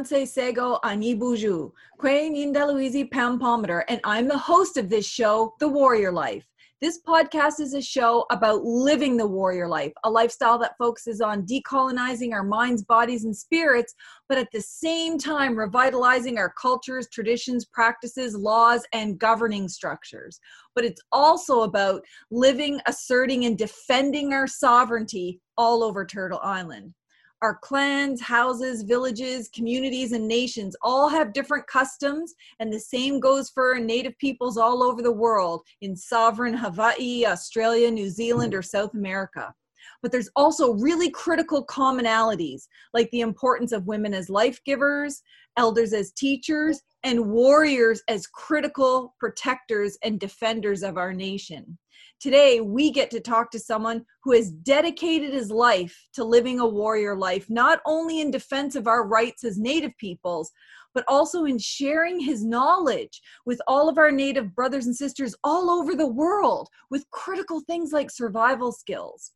Tanse Sego Ani Boozhoo. Kwe Nindaluizi Pam Palmater, and I'm the host of this show, The Warrior Life. This podcast is a show about living the warrior life, a lifestyle that focuses on decolonizing our minds, bodies, and spirits, but at the same time revitalizing our cultures, traditions, practices, laws, and governing structures. But it's also about living, asserting, and defending our sovereignty all over Turtle Island our clans, houses, villages, communities, and nations all have different customs, and the same goes for native peoples all over the world in sovereign Hawaii, Australia, New Zealand, or South America. But there's also really critical commonalities, like the importance of women as life givers, elders as teachers, and warriors as critical protectors and defenders of our nation. Today, we get to talk to someone who has dedicated his life to living a warrior life, not only in defense of our rights as Native peoples, but also in sharing his knowledge with all of our Native brothers and sisters all over the world with critical things like survival skills.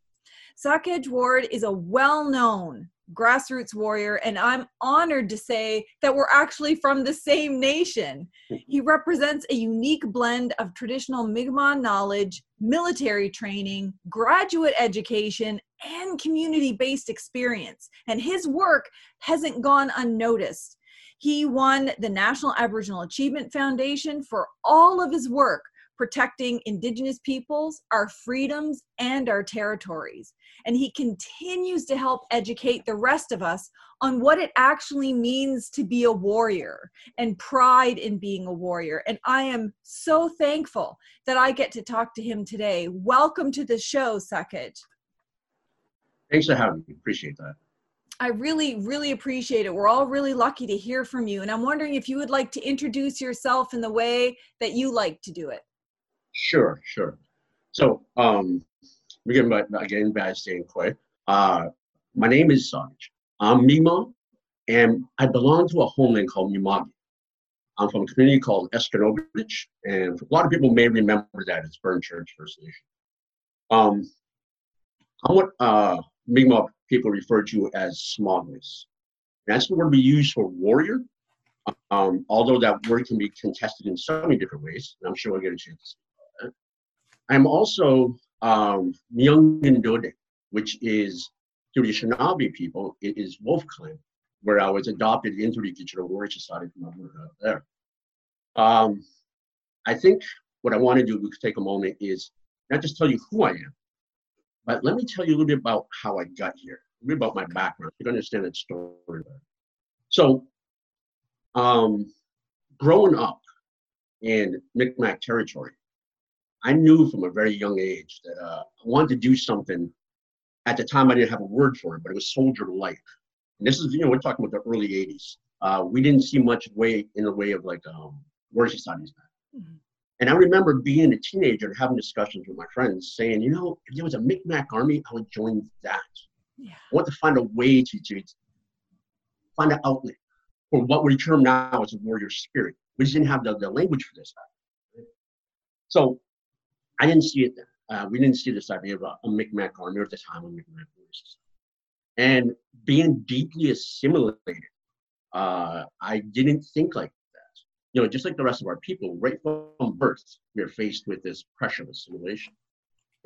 Saqej Ward is a well known grassroots warrior, and I'm honored to say that we're actually from the same nation. He represents a unique blend of traditional Mi'kmaq knowledge, military training, graduate education, and community based experience. And his work hasn't gone unnoticed. He won the National Aboriginal Achievement Foundation for all of his work protecting Indigenous peoples, our freedoms, and our territories. And he continues to help educate the rest of us on what it actually means to be a warrior and pride in being a warrior. And I am so thankful that I get to talk to him today. Welcome to the show, Saqej. Thanks for having me. Appreciate that. I really, really appreciate it. We're all really lucky to hear from you. And I'm wondering if you would like to introduce yourself in the way that you like to do it. Sure, sure. So, um, begin by again by saying kwe. Uh, my name is Sarge. I'm Mi'kmaq, and I belong to a homeland called Mi'kma'ki. I'm from a community called Esgenoôpetitj, and a lot of people may remember that as Burnt Church First Nation. Um, I'm what uh, Mi'kmaq people refer to as smaknis. That's the word we use for warrior, um, although that word can be contested in so many different ways, and I'm sure we'll get a chance I'm also um, Dode, which is to the Anishinaabe people, it is Wolf Clan, where I was adopted into the Digital Warrior Society from there. Um, I think what I want to do, we could take a moment, is not just tell you who I am, but let me tell you a little bit about how I got here, a little bit about my background. You understand that story. So, um, growing up in Micmac territory, I knew from a very young age that uh, I wanted to do something. At the time, I didn't have a word for it, but it was soldier-like. And this is, you know, we're talking about the early '80s. Uh, we didn't see much way in the way of like um, worship studies back. Mm-hmm. And I remember being a teenager and having discussions with my friends, saying, you know, if there was a Micmac army, I would join that. Yeah. I want to find a way to, to find an outlet for what we term now as a warrior spirit. We just didn't have the, the language for this. So I didn't see it then. Uh, we didn't see this idea of a, a Micmac army at the time of Micmac voices. And being deeply assimilated, uh, I didn't think like that. You know, just like the rest of our people, right from birth, we are faced with this pressure of assimilation.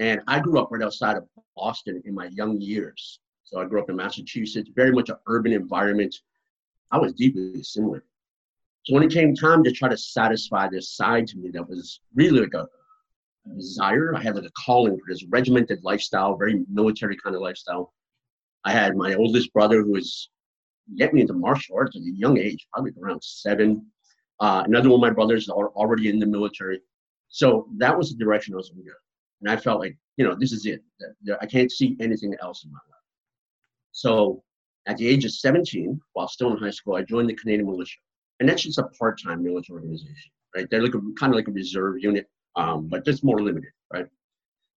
And I grew up right outside of Boston in my young years. So I grew up in Massachusetts, very much an urban environment. I was deeply assimilated. So when it came time to try to satisfy this side to me that was really like a, desire. I had like a calling for this regimented lifestyle, very military kind of lifestyle. I had my oldest brother who was getting me into martial arts at a young age, probably around seven. Uh, another one of my brothers are already in the military. So that was the direction I was going to go. And I felt like, you know, this is it. I can't see anything else in my life. So at the age of 17, while still in high school, I joined the Canadian militia. And that's just a part-time military organization, right? They're like a, kind of like a reserve unit um, but just more limited, right?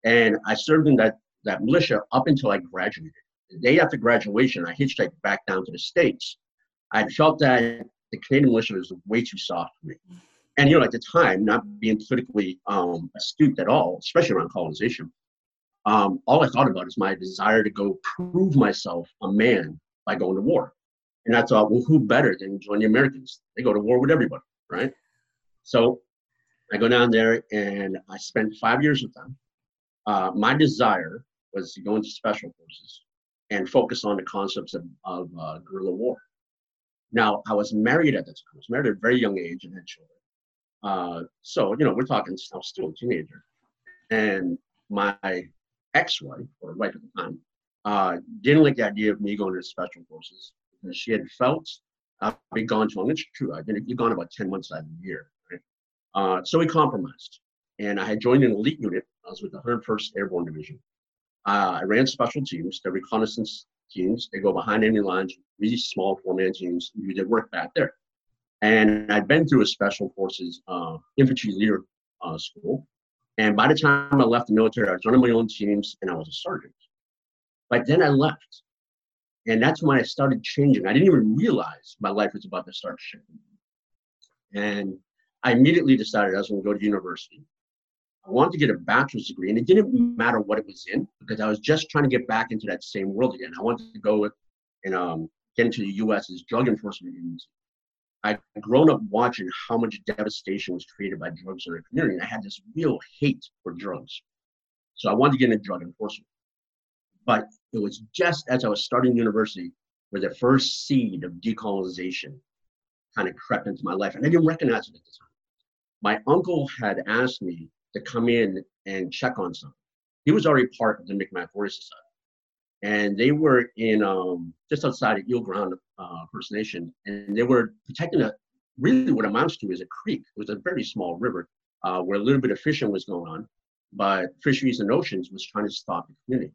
And I served in that, that militia up until I graduated. The day after graduation, I hitchhiked back down to the States. I felt that the Canadian militia was way too soft for me. And, you know, at the time, not being politically um, astute at all, especially around colonization, um, all I thought about is my desire to go prove myself a man by going to war. And I thought, well, who better than join the Americans? They go to war with everybody, right? So I go down there and I spent five years with them. Uh, my desire was to go into special forces and focus on the concepts of, of uh, guerrilla war. Now, I was married at the time. I was married at a very young age and had children. Uh, so, you know, we're talking, I was still a teenager. And my ex-wife, or wife at the time, uh, didn't like the idea of me going to special forces because she had felt I've been gone too long. It's true. I've been gone about 10 months out of the year. Uh, so we compromised. And I had joined an elite unit. I was with the 101st Airborne Division. Uh, I ran special teams, the reconnaissance teams. They go behind enemy lines, really small four-man teams. We did work back there. And I'd been through a special forces uh, infantry leader uh, school. And by the time I left the military, I was running my own teams and I was a sergeant. But then I left. And that's when I started changing. I didn't even realize my life was about to start shifting. And I immediately decided I was going to go to university. I wanted to get a bachelor's degree, and it didn't matter what it was in because I was just trying to get back into that same world again. I wanted to go with, and um, get into the U.S.'s drug enforcement agency. I'd grown up watching how much devastation was created by drugs in our community, and I had this real hate for drugs. So I wanted to get into drug enforcement. But it was just as I was starting university where the first seed of decolonization kind of crept into my life, and I didn't recognize it at the time. My uncle had asked me to come in and check on something. He was already part of the Micmac Warrior Society, and they were in um, just outside of Eel Ground uh, First Nation, and they were protecting a really what amounts to is a creek. It was a very small river uh, where a little bit of fishing was going on, but Fisheries and Oceans was trying to stop the community.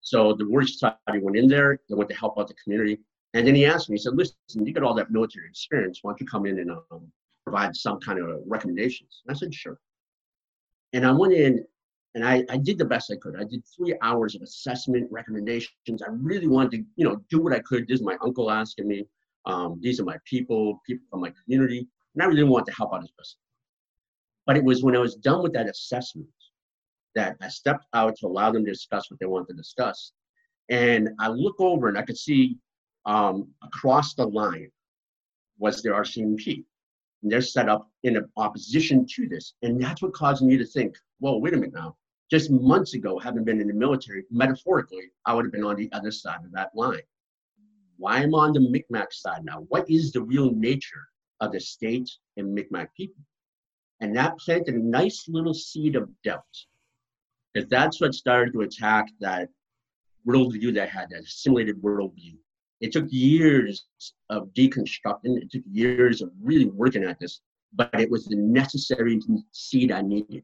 So the Warrior Society went in there, they went to help out the community. And then he asked me, he said, listen, you got all that military experience. Why don't you come in and um, provide some kind of recommendations? And I said, sure. And I went in and I, I did the best I could. I did three hours of assessment recommendations. I really wanted to, you know, do what I could. This is my uncle asking me. Um, these are my people, people from my community. And I really wanted to help out as best. But it was when I was done with that assessment that I stepped out to allow them to discuss what they wanted to discuss. And I look over and I could see um, across the line was the RCMP. And they're set up in opposition to this. And that's what caused me to think, well, wait a minute now. Just months ago, having been in the military, metaphorically, I would have been on the other side of that line. Why am I on the Micmac side now? What is the real nature of the state and Micmac people? And that planted a nice little seed of doubt because that's what started to attack that worldview that had, that assimilated worldview. It took years of deconstructing, it took years of really working at this, but it was the necessary seed I needed.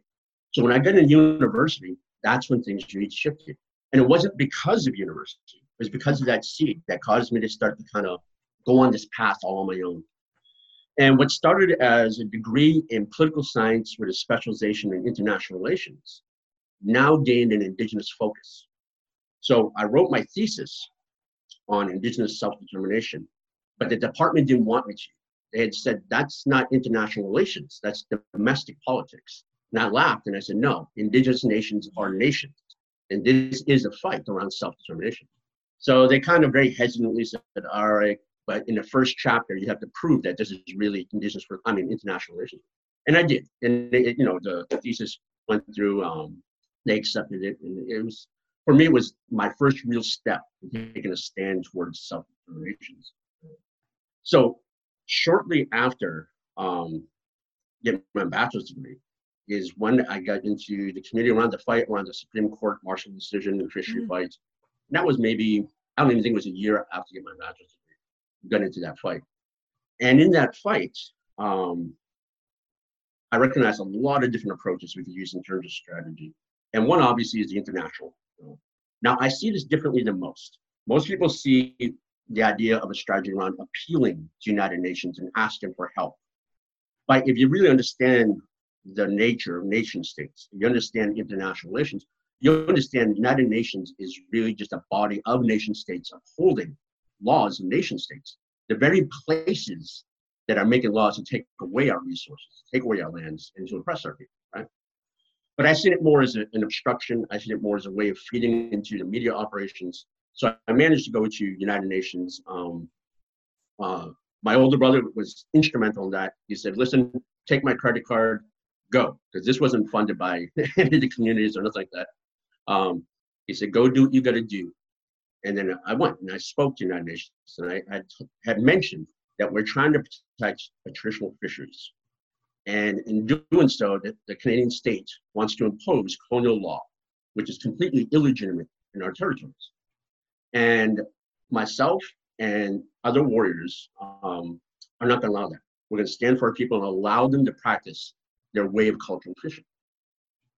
So when I got into university, that's when things really shifted. And it wasn't because of university, it was because of that seed that caused me to start to kind of go on this path all on my own. And what started as a degree in political science with a specialization in international relations now gained an indigenous focus. So I wrote my thesis on indigenous self-determination, but the department didn't want me to. They had said, that's not international relations, that's domestic politics. And I laughed and I said, no, indigenous nations are nations. And this is a fight around self-determination. So they kind of very hesitantly said, all right, but in the first chapter, you have to prove that this is really indigenous, I mean, international relations. And I did. And, it, you know, the, the thesis went through um, they accepted it, and it was for me it was my first real step in taking a stand towards self determination. So shortly after um, getting my bachelor's degree is when I got into the community around the fight around the Supreme Court Marshall decision and fishery mm-hmm. fight. And that was maybe I don't even think it was a year after getting my bachelor's degree. Got into that fight, and in that fight, um, I recognized a lot of different approaches we could use in terms of strategy. And one obviously is the international. Now, I see this differently than most. Most people see the idea of a strategy around appealing to United Nations and asking for help. But if you really understand the nature of nation states, you understand international relations, you understand United Nations is really just a body of nation states upholding laws of nation states. The very places that are making laws to take away our resources, take away our lands, and to oppress our people? But I see it more as a, an obstruction. I see it more as a way of feeding into the media operations. So I managed to go to United Nations um, uh, my older brother was instrumental in that. He said, "Listen, take my credit card, go," because this wasn't funded by any of the communities or nothing like that. Um, he said, "Go do what you got to do." And then I went and I spoke to United Nations, and I had, had mentioned that we're trying to protect traditional fisheries. And in doing so, the, the Canadian state wants to impose colonial law, which is completely illegitimate in our territories. And myself and other warriors um, are not going to allow that. We're going to stand for our people and allow them to practice their way of cultural fishing.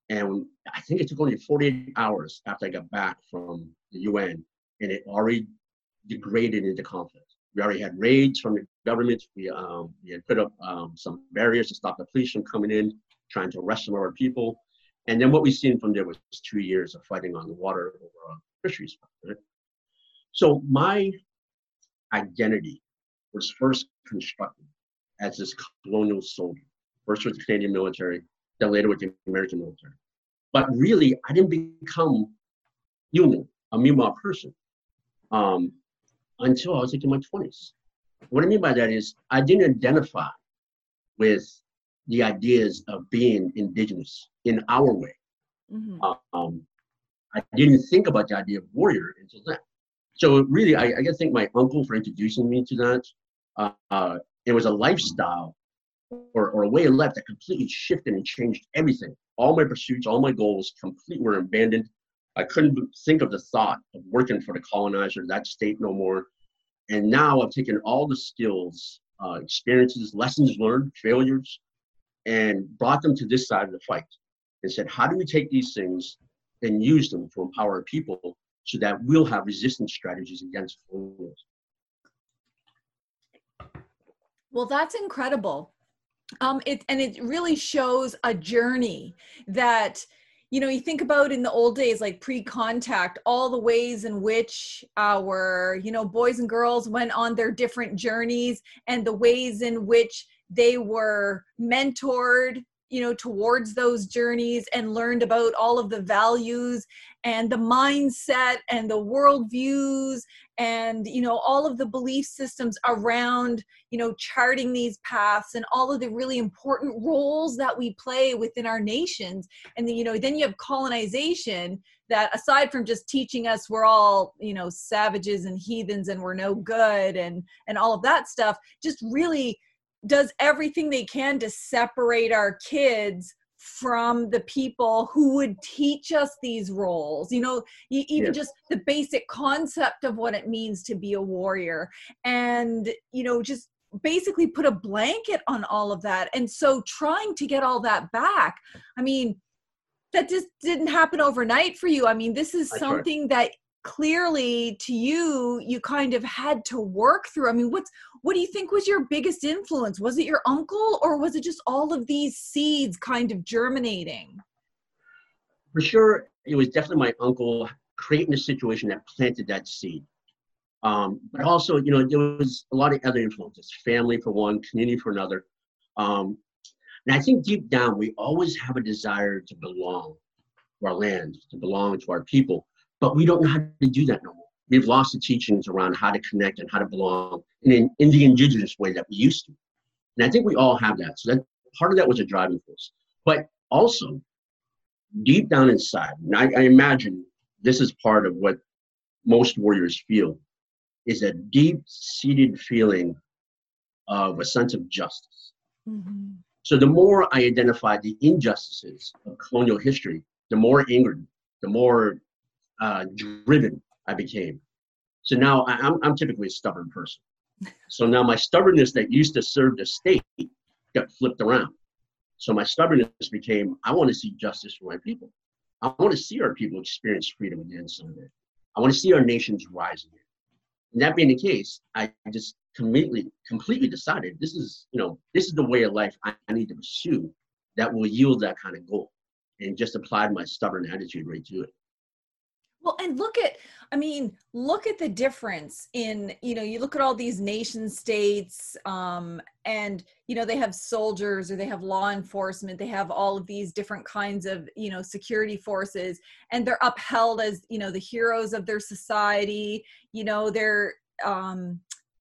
And I think it took only 48 hours after I got back from the UN, and it already degraded into conflict. We already had raids from the government. We, um, we had put up um, some barriers to stop the police from coming in, trying to arrest some of our people. And then what we've seen from there was two years of fighting on the water over fisheries. Right? So my identity was first constructed as this colonial soldier, first with the Canadian military, then later with the American military. But really, I didn't become human, a Mi'kmaq person, um, until I was like in my 20s. What I mean by that is I didn't identify with the ideas of being indigenous in our way. Mm-hmm. Um, I didn't think about the idea of warrior until then. So really, I, I thank my uncle for introducing me to that. Uh, uh, it was a lifestyle or, or a way of life that completely shifted and changed everything. All my pursuits, all my goals completely were abandoned. I couldn't think of the thought of working for the colonizer, that state no more. And now I've taken all the skills, uh, experiences, lessons learned, failures, and brought them to this side of the fight and said, how do we take these things and use them to empower people so that we'll have resistance strategies against? Well, that's incredible. Um, it, and it really shows a journey that you know you think about in the old days like pre-contact all the ways in which our you know boys and girls went on their different journeys and the ways in which they were mentored you know towards those journeys and learned about all of the values and the mindset and the worldviews and you know all of the belief systems around you know charting these paths and all of the really important roles that we play within our nations. And then you know then you have colonization that aside from just teaching us we're all you know savages and heathens and we're no good and and all of that stuff just really does everything they can to separate our kids from the people who would teach us these roles. You know even yes. just the basic concept of what it means to be a warrior. And you know just basically put a blanket on all of that. And so trying to get all that back i mean that just didn't happen overnight for you. I mean this is something that clearly to you you kind of had to work through. I mean what's what do you think was your biggest influence? Was it your uncle or was it just all of these seeds kind of germinating? For sure it was definitely my uncle creating a situation that planted that seed. Um, but also you know there was a lot of other influences family for one community for another. Um, and i think deep down we always have a desire to belong to our land to belong to our people but we don't know how to do that no more. We've lost the teachings around how to connect and how to belong in, in the indigenous way that we used to. And I think we all have that. So that part of that was a driving force. But also, deep down inside, and I, I imagine this is part of what most warriors feel, is a deep-seated feeling of a sense of justice. Mm-hmm. So the more I identify the injustices of colonial history, the more angry, the more uh, driven I became. So now I, I'm, I'm typically a stubborn person. So now my stubbornness that used to serve the state got flipped around. So my stubbornness became I want to see justice for my people. I want to see our people experience freedom again someday. I want to see our nations rise again. And that being the case, I just completely completely decided this is you know this is the way of life I need to pursue that will yield that kind of goal, and just applied my stubborn attitude right to it. Well, and look at, I mean, look at the difference in, you know, you look at all these nation states, um, and, you know, they have soldiers or they have law enforcement, they have all of these different kinds of, you know, security forces, and they're upheld as, you know, the heroes of their society, you know, they're, um,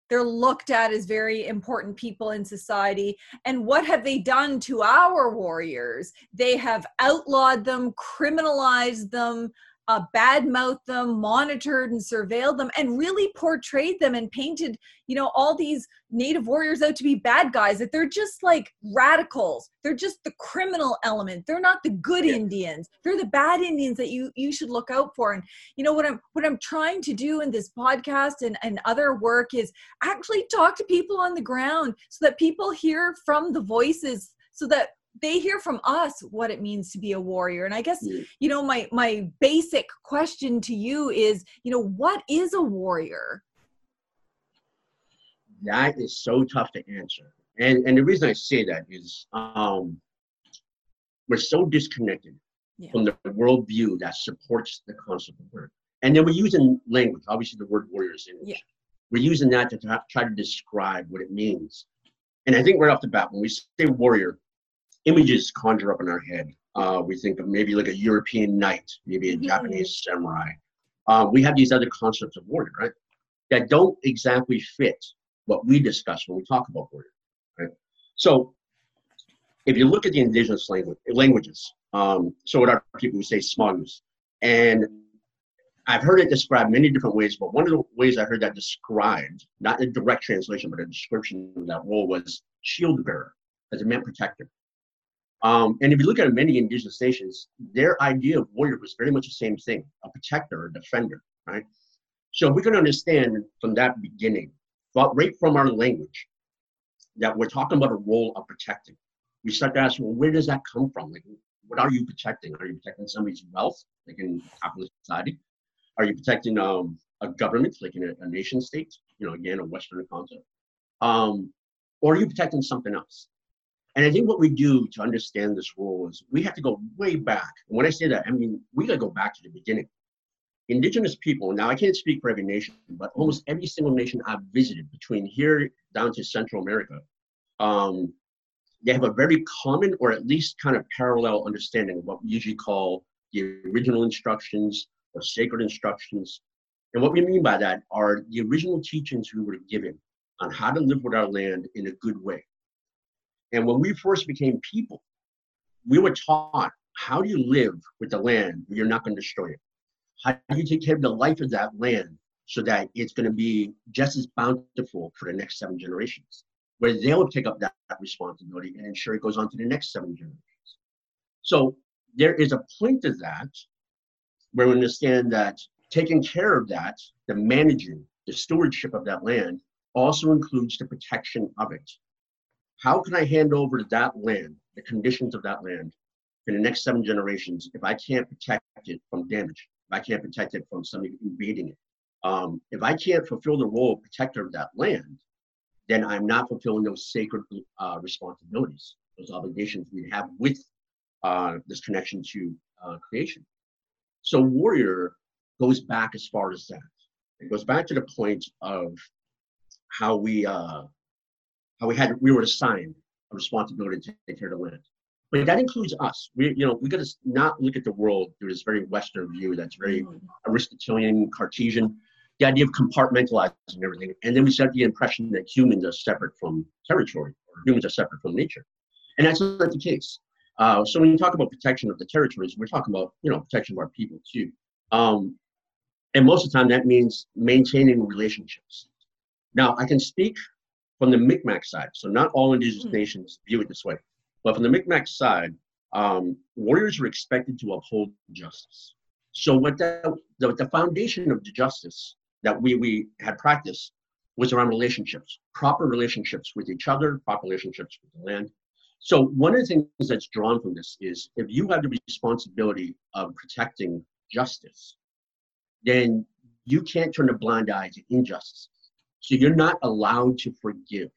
they're looked at as very important people in society. And what have they done to our warriors? They have outlawed them criminalized them uh, badmouthed them, monitored and surveilled them, and really portrayed them and painted, you know, all these native warriors out to be bad guys. That they're just like radicals. They're just the criminal element. They're not the good yeah. Indians. They're the bad Indians that you you should look out for. And you know what I'm what I'm trying to do in this podcast and and other work is actually talk to people on the ground so that people hear from the voices so that they hear from us what it means to be a warrior. And i guess you know my my basic question to you is you know what is a warrior? That is so tough to answer. And and the reason i say that is um we're so disconnected yeah. from the worldview that supports the concept of warrior and then we're using language obviously the word warrior is english. Yeah. we're using that to try to describe what it means. And i think right off the bat when we say warrior images conjure up in our head. Uh, we think of maybe like a European knight, maybe a mm-hmm. Japanese samurai. Uh, we have these other concepts of warrior, right? That don't exactly fit what we discuss when we talk about warrior, right? So, if you look at the indigenous language, languages, um, so what are people who say smugs, and I've heard it described many different ways, but one of the ways I heard that described, not a direct translation, but a description of that role was shield bearer, as it meant protector. Um, and if you look at many indigenous nations, their idea of warrior was very much the same thing a protector, a defender, right? So we can understand from that beginning, but right from our language, that we're talking about a role of protecting. We start to ask, well, where does that come from? Like, what are you protecting? Are you protecting somebody's wealth, like in capitalist society? Are you protecting um, a government, like in a, a, nation state? You know, again, a Western concept. Um, or are you protecting something else? And I think what we do to understand this role is we have to go way back. And when I say that, I mean, we got to go back to the beginning. Indigenous people, now I can't speak for every nation, but almost every single nation I've visited between here down to Central America, um, they have a very common or at least kind of parallel understanding of what we usually call the original instructions or sacred instructions. And what we mean by that are the original teachings we were given on how to live with our land in a good way and when we first became people, we were taught how do you live with the land where you're not going to destroy it? How do you take care of the life of that land so that it's going to be just as bountiful for the next seven generations, where they'll take up that, that responsibility and ensure it goes on to the next seven generations. So there is a point to that where we understand that taking care of that, the managing, the stewardship of that land also includes the protection of it how can I hand over that land, the conditions of that land, in the next seven generations if I can't protect it from damage, if I can't protect it from somebody invading it? Um, if I can't fulfill the role of protector of that land, then I'm not fulfilling those sacred uh, responsibilities, those obligations we have with uh, this connection to uh, creation. So warrior goes back as far as that. It goes back to the point of how we uh, how we had we were assigned a responsibility to take care of the land. But that includes us. We, you know, we got to not look at the world through this very Western view that's very mm-hmm. Aristotelian, Cartesian. The idea of compartmentalizing everything, and then we set the impression that humans are separate from territory, or humans are separate from nature, and that's not the case. Uh, so when you talk about protection of the territories, we're talking about you know protection of our people too. Um, and most of the time that means maintaining relationships. Now I can speak from the Micmac side, so not all indigenous mm-hmm. nations view it this way, but from the Micmac side, um, warriors were expected to uphold justice. So what the, the, the foundation of the justice that we, we had practiced was around relationships, proper relationships with each other, proper relationships with the land. So one of the things that's drawn from this is if you have the responsibility of protecting justice, then you can't turn a blind eye to injustice. So you're not allowed to forgive.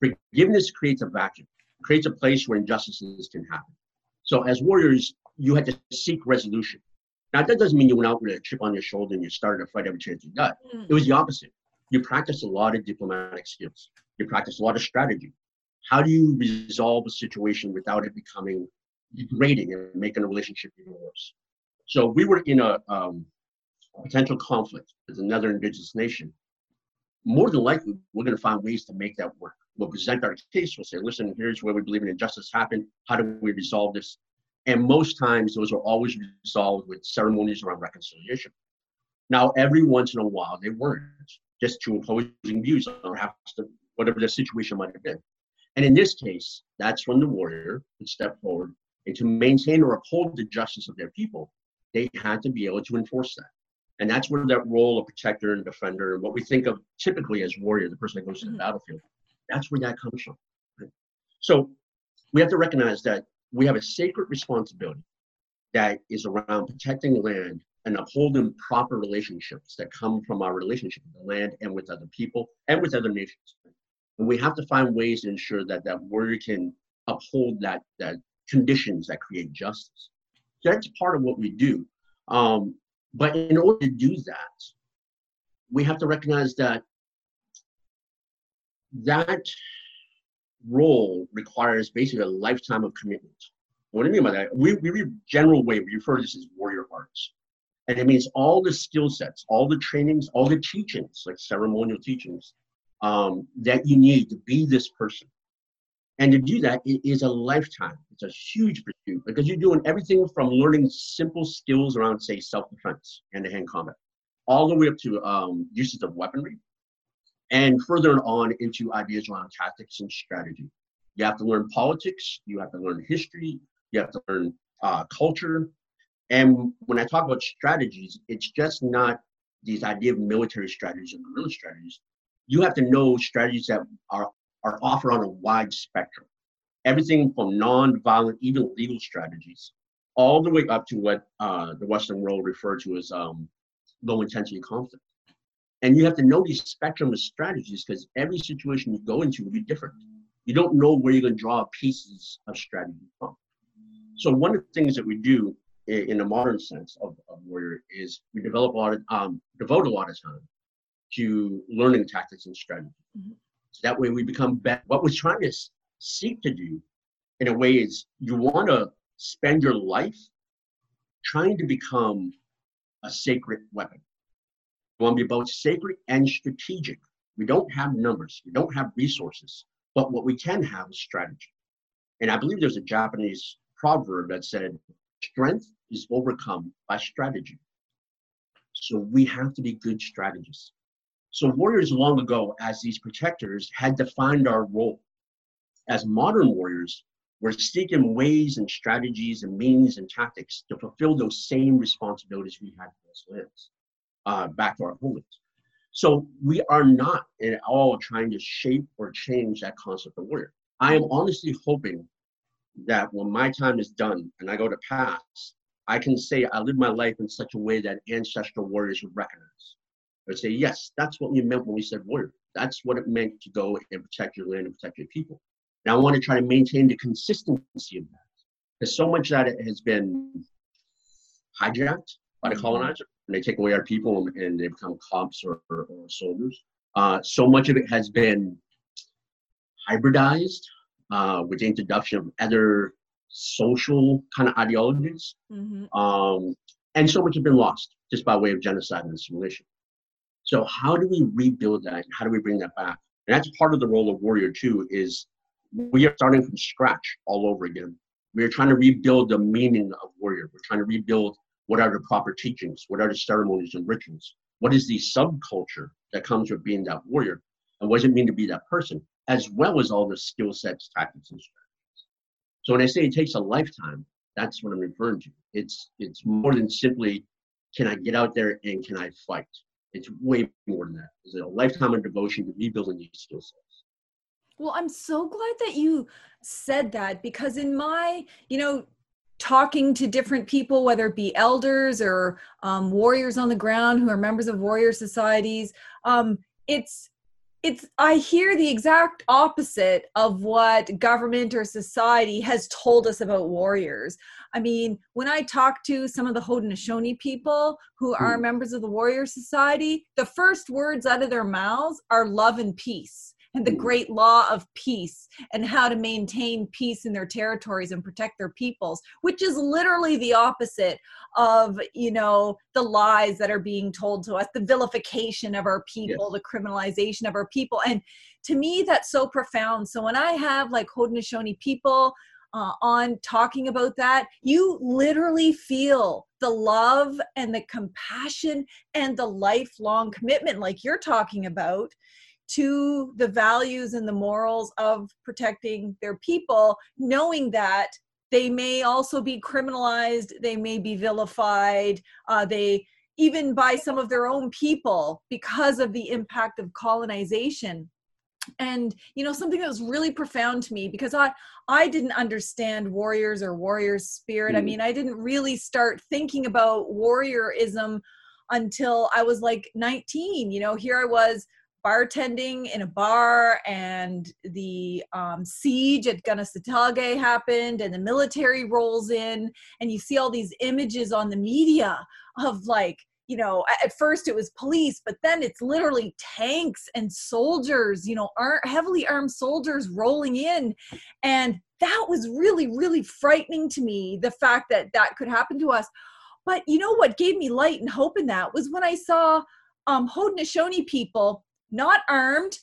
Forgiveness creates a vacuum, creates a place where injustices can happen. So as warriors, you had to seek resolution. Now that doesn't mean you went out with a chip on your shoulder and you started a fight every chance you got. Mm. It was the opposite. You practice a lot of diplomatic skills. You practice a lot of strategy. How do you resolve a situation without it becoming degrading and making a relationship even worse? So we were in a, um, a potential conflict with another indigenous nation more than likely we're going to find ways to make that work. We'll present our case. We'll say, listen, here's where we believe an injustice happened. How do we resolve this? And most times those are always resolved with ceremonies around reconciliation. Now, every once in a while, they weren't just to opposing views or have to, whatever the situation might have been. And in this case, that's when the warrior would step forward and to maintain or uphold the justice of their people, they had to be able to enforce that. And that's where that role of protector and defender, and what we think of typically as warrior, the person that goes to the mm-hmm. battlefield, that's where that comes from. So we have to recognize that we have a sacred responsibility that is around protecting land and upholding proper relationships that come from our relationship with the land and with other people and with other nations. And we have to find ways to ensure that that warrior can uphold that that conditions that create justice. So that's part of what we do. Um, but in order to do that, we have to recognize that that role requires basically a lifetime of commitment. What do I mean by that? We, we general way, we refer to this as warrior arts. And it means all the skill sets, all the trainings, all the teachings, like ceremonial teachings, um, that you need to be this person. And to do that, it is a lifetime. It's a huge pursuit because you're doing everything from learning simple skills around, say, self-defense, hand-to-hand combat, all the way up to um, uses of weaponry, and further on into ideas around tactics and strategy. You have to learn politics. You have to learn history. You have to learn uh, culture. And when I talk about strategies, it's just not these idea of military strategies and guerrilla strategies. You have to know strategies that are are offered on a wide spectrum. Everything from non-violent, even legal strategies, all the way up to what uh, the Western world referred to as um, low intensity conflict. And you have to know these spectrum of strategies because every situation you go into will be different. You don't know where you're going to draw pieces of strategy from. So one of the things that we do in, a modern sense of, of warrior is we develop a lot of, um, devote a lot of time to learning tactics and strategy. Mm-hmm. That way we become better. What we're trying to seek to do in a way is you want to spend your life trying to become a sacred weapon. You want to be both sacred and strategic. We don't have numbers, we don't have resources, but what we can have is strategy. And I believe there's a Japanese proverb that said, strength is overcome by strategy. So we have to be good strategists. So warriors long ago, as these protectors, had defined our role. As modern warriors, we're seeking ways and strategies and means and tactics to fulfill those same responsibilities we had for those lands, uh, back to our homelands. So we are not at all trying to shape or change that concept of warrior. I am honestly hoping that when my time is done and I go to pass, I can say I lived my life in such a way that ancestral warriors would recognize would say, yes, that's what we meant when we said warrior. That's what it meant to go and protect your land and protect your people. And I want to try to maintain the consistency of that. Because so much that it has been hijacked by the mm-hmm. colonizer, and they take away our people and they become cops or, or, or soldiers. Uh, so much of it has been hybridized uh, with the introduction of other social kind of ideologies. Mm-hmm. Um, and so much has been lost just by way of genocide and assimilation. So how do we rebuild that? How do we bring that back? And that's part of the role of warrior too. Is we are starting from scratch all over again. We are trying to rebuild the meaning of warrior. We're trying to rebuild what are the proper teachings, what are the ceremonies and rituals, what is the subculture that comes with being that warrior, and what does it mean to be that person, as well as all the skill sets, tactics, and strategies. So when I say it takes a lifetime, that's what I'm referring to. It's it's more than simply can I get out there and can I fight? It's way more than that. It's a lifetime of devotion to rebuilding these skill sets. Well, I'm so glad that you said that because in my, you know, talking to different people, whether it be elders or um, warriors on the ground who are members of warrior societies, um, it's it's i hear the exact opposite of what government or society has told us about warriors i mean when i talk to some of the haudenosaunee people who are hmm. members of the warrior society the first words out of their mouths are love and peace and the great law of peace and how to maintain peace in their territories and protect their peoples which is literally the opposite of you know the lies that are being told to us the vilification of our people Yes. the criminalization of our people and to me that's so profound so when i have like haudenosaunee people uh, on talking about that you literally feel the love and the compassion and the lifelong commitment like you're talking about to the values and the morals of protecting their people knowing that they may also be criminalized they may be vilified uh, they even by some of their own people because of the impact of colonization and you know something that was really profound to me because i i didn't understand warriors or warriors spirit i Mm. mean i didn't really start thinking about warriorism until i was like 19 you know here i was bartending in a bar and the um, siege at Kanesatake happened and the military rolls in and you see all these images on the media of like you know at first it was police but then it's literally tanks and soldiers you know ar- heavily armed soldiers rolling in. And that was really really frightening to me the fact that that could happen to us. But you know what gave me light and hope in that was when i saw um haudenosaunee people not armed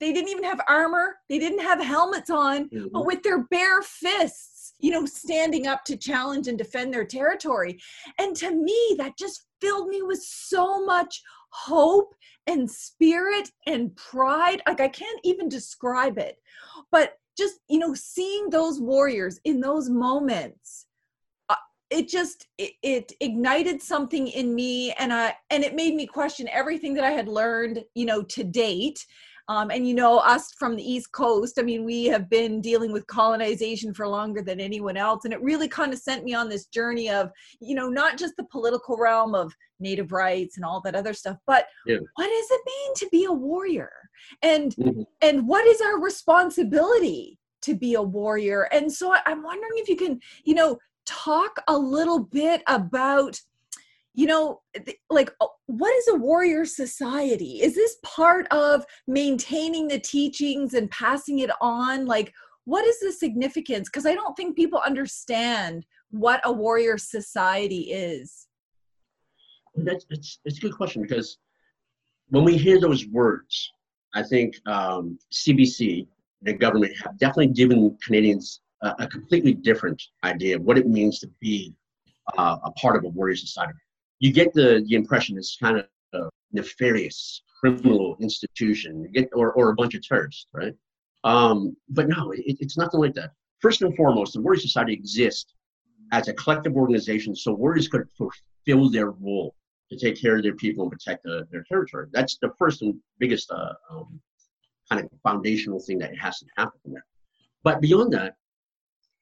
they didn't even have armor they didn't have helmets on Mhm. but with their bare fists, you know, standing up to challenge and defend their territory. And to me, that just filled me with so much hope and spirit and pride. Like, I can't even describe it. But just, you know, seeing those warriors in those moments. It just it, it ignited something in me, and I and it made me question everything that I had learned, you know, to date, um, and you know, us from the East Coast, I mean, we have been dealing with colonization for longer than anyone else. And it really kind of sent me on this journey of, you know, not just the political realm of native rights and all that other stuff, but Yeah. what does it mean to be a warrior? And Mhm. and what is our responsibility to be a warrior? And so I'm wondering if you can, you know, talk a little bit about you know like uh, what is a warrior society? Is this part of maintaining the teachings and passing it on? Like what is the significance? Because i don't think people understand what a warrior society is. That's it's it's a good question because when we hear those words, I think um, CBC, the government, have definitely given Canadians a, completely different idea of what it means to be uh, a part of a warrior society. You get the the impression it's kind of a nefarious criminal institution, you get or or a bunch of terrorists, right? Um, but no, it, it's nothing like that. First and foremost, the warrior society exists as a collective organization so warriors could fulfill their role to take care of their people and protect the, their territory. That's the first and biggest uh, um, kind of foundational thing that has to happen there. But beyond that,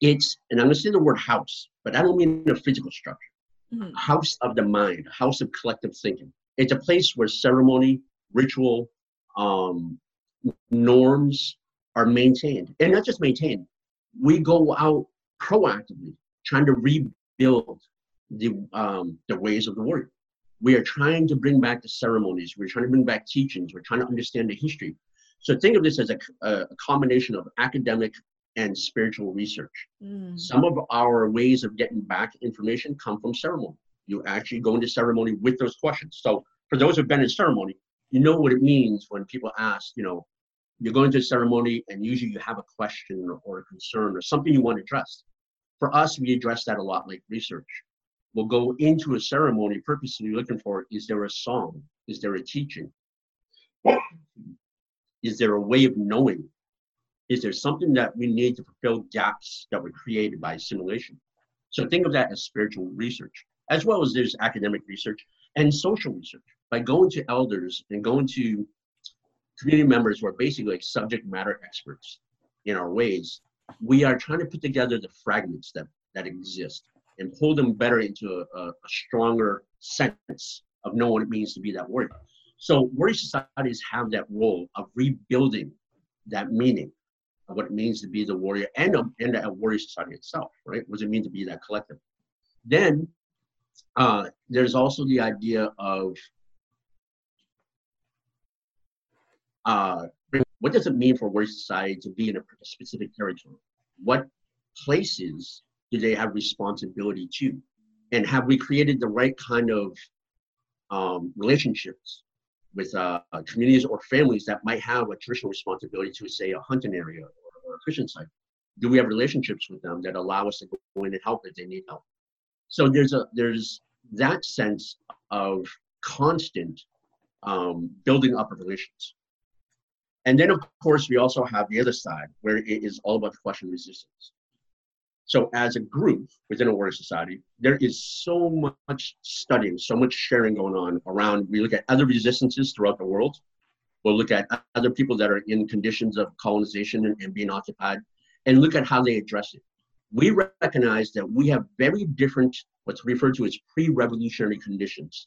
it's, and I'm going to say the word house, but I don't mean a physical structure. Mhm. House of the mind, house of collective thinking. It's a place where ceremony, ritual, um, norms are maintained. And not just maintained, we go out proactively trying to rebuild the, um, the ways of the warrior. We are trying to bring back the ceremonies. We're trying to bring back teachings. We're trying to understand the history. So think of this as a, a combination of academic and spiritual research. Mm. Some of our ways of getting back information come from ceremony. You actually go into ceremony with those questions. So for those who've been in ceremony, you know what it means when people ask, you know, you're going to a ceremony and usually you have a question or a concern or something you want addressed. For us, we address that a lot like research. We'll go into a ceremony purposely looking for is there a song? Is there a teaching? Is there a way of knowing? Is there something that we need to fulfill gaps that were created by assimilation? So think of that as spiritual research, as well as there's academic research and social research. By going to elders and going to community members who are basically like subject matter experts in our ways, we are trying to put together the fragments that, that exist and pull them better into a, a, stronger sense of knowing what it means to be that warrior. So warrior societies have that role of rebuilding that meaning what it means to be the warrior and a, and a warrior society itself, right? What does it mean to be that collective? Then uh, there's also the idea of uh, what does it mean for warrior society to be in a specific territory? What places do they have responsibility to? And have we created the right kind of um, relationships with uh, communities or families that might have a traditional responsibility to, say, a hunting area or, or a fishing site? Do we have relationships with them that allow us to go in and help if they need help? So there's a there's that sense of constant um, building up of relations. And then, of course, we also have the other side where it is all about the question of resistance. So, as a group within a warrior society, there is so much studying, so much sharing going on around. We look at other resistances throughout the world. We'll look at other people that are in conditions of colonization and, and being occupied and look at how they address it. We recognize that we have very different, what's referred to as pre revolutionary conditions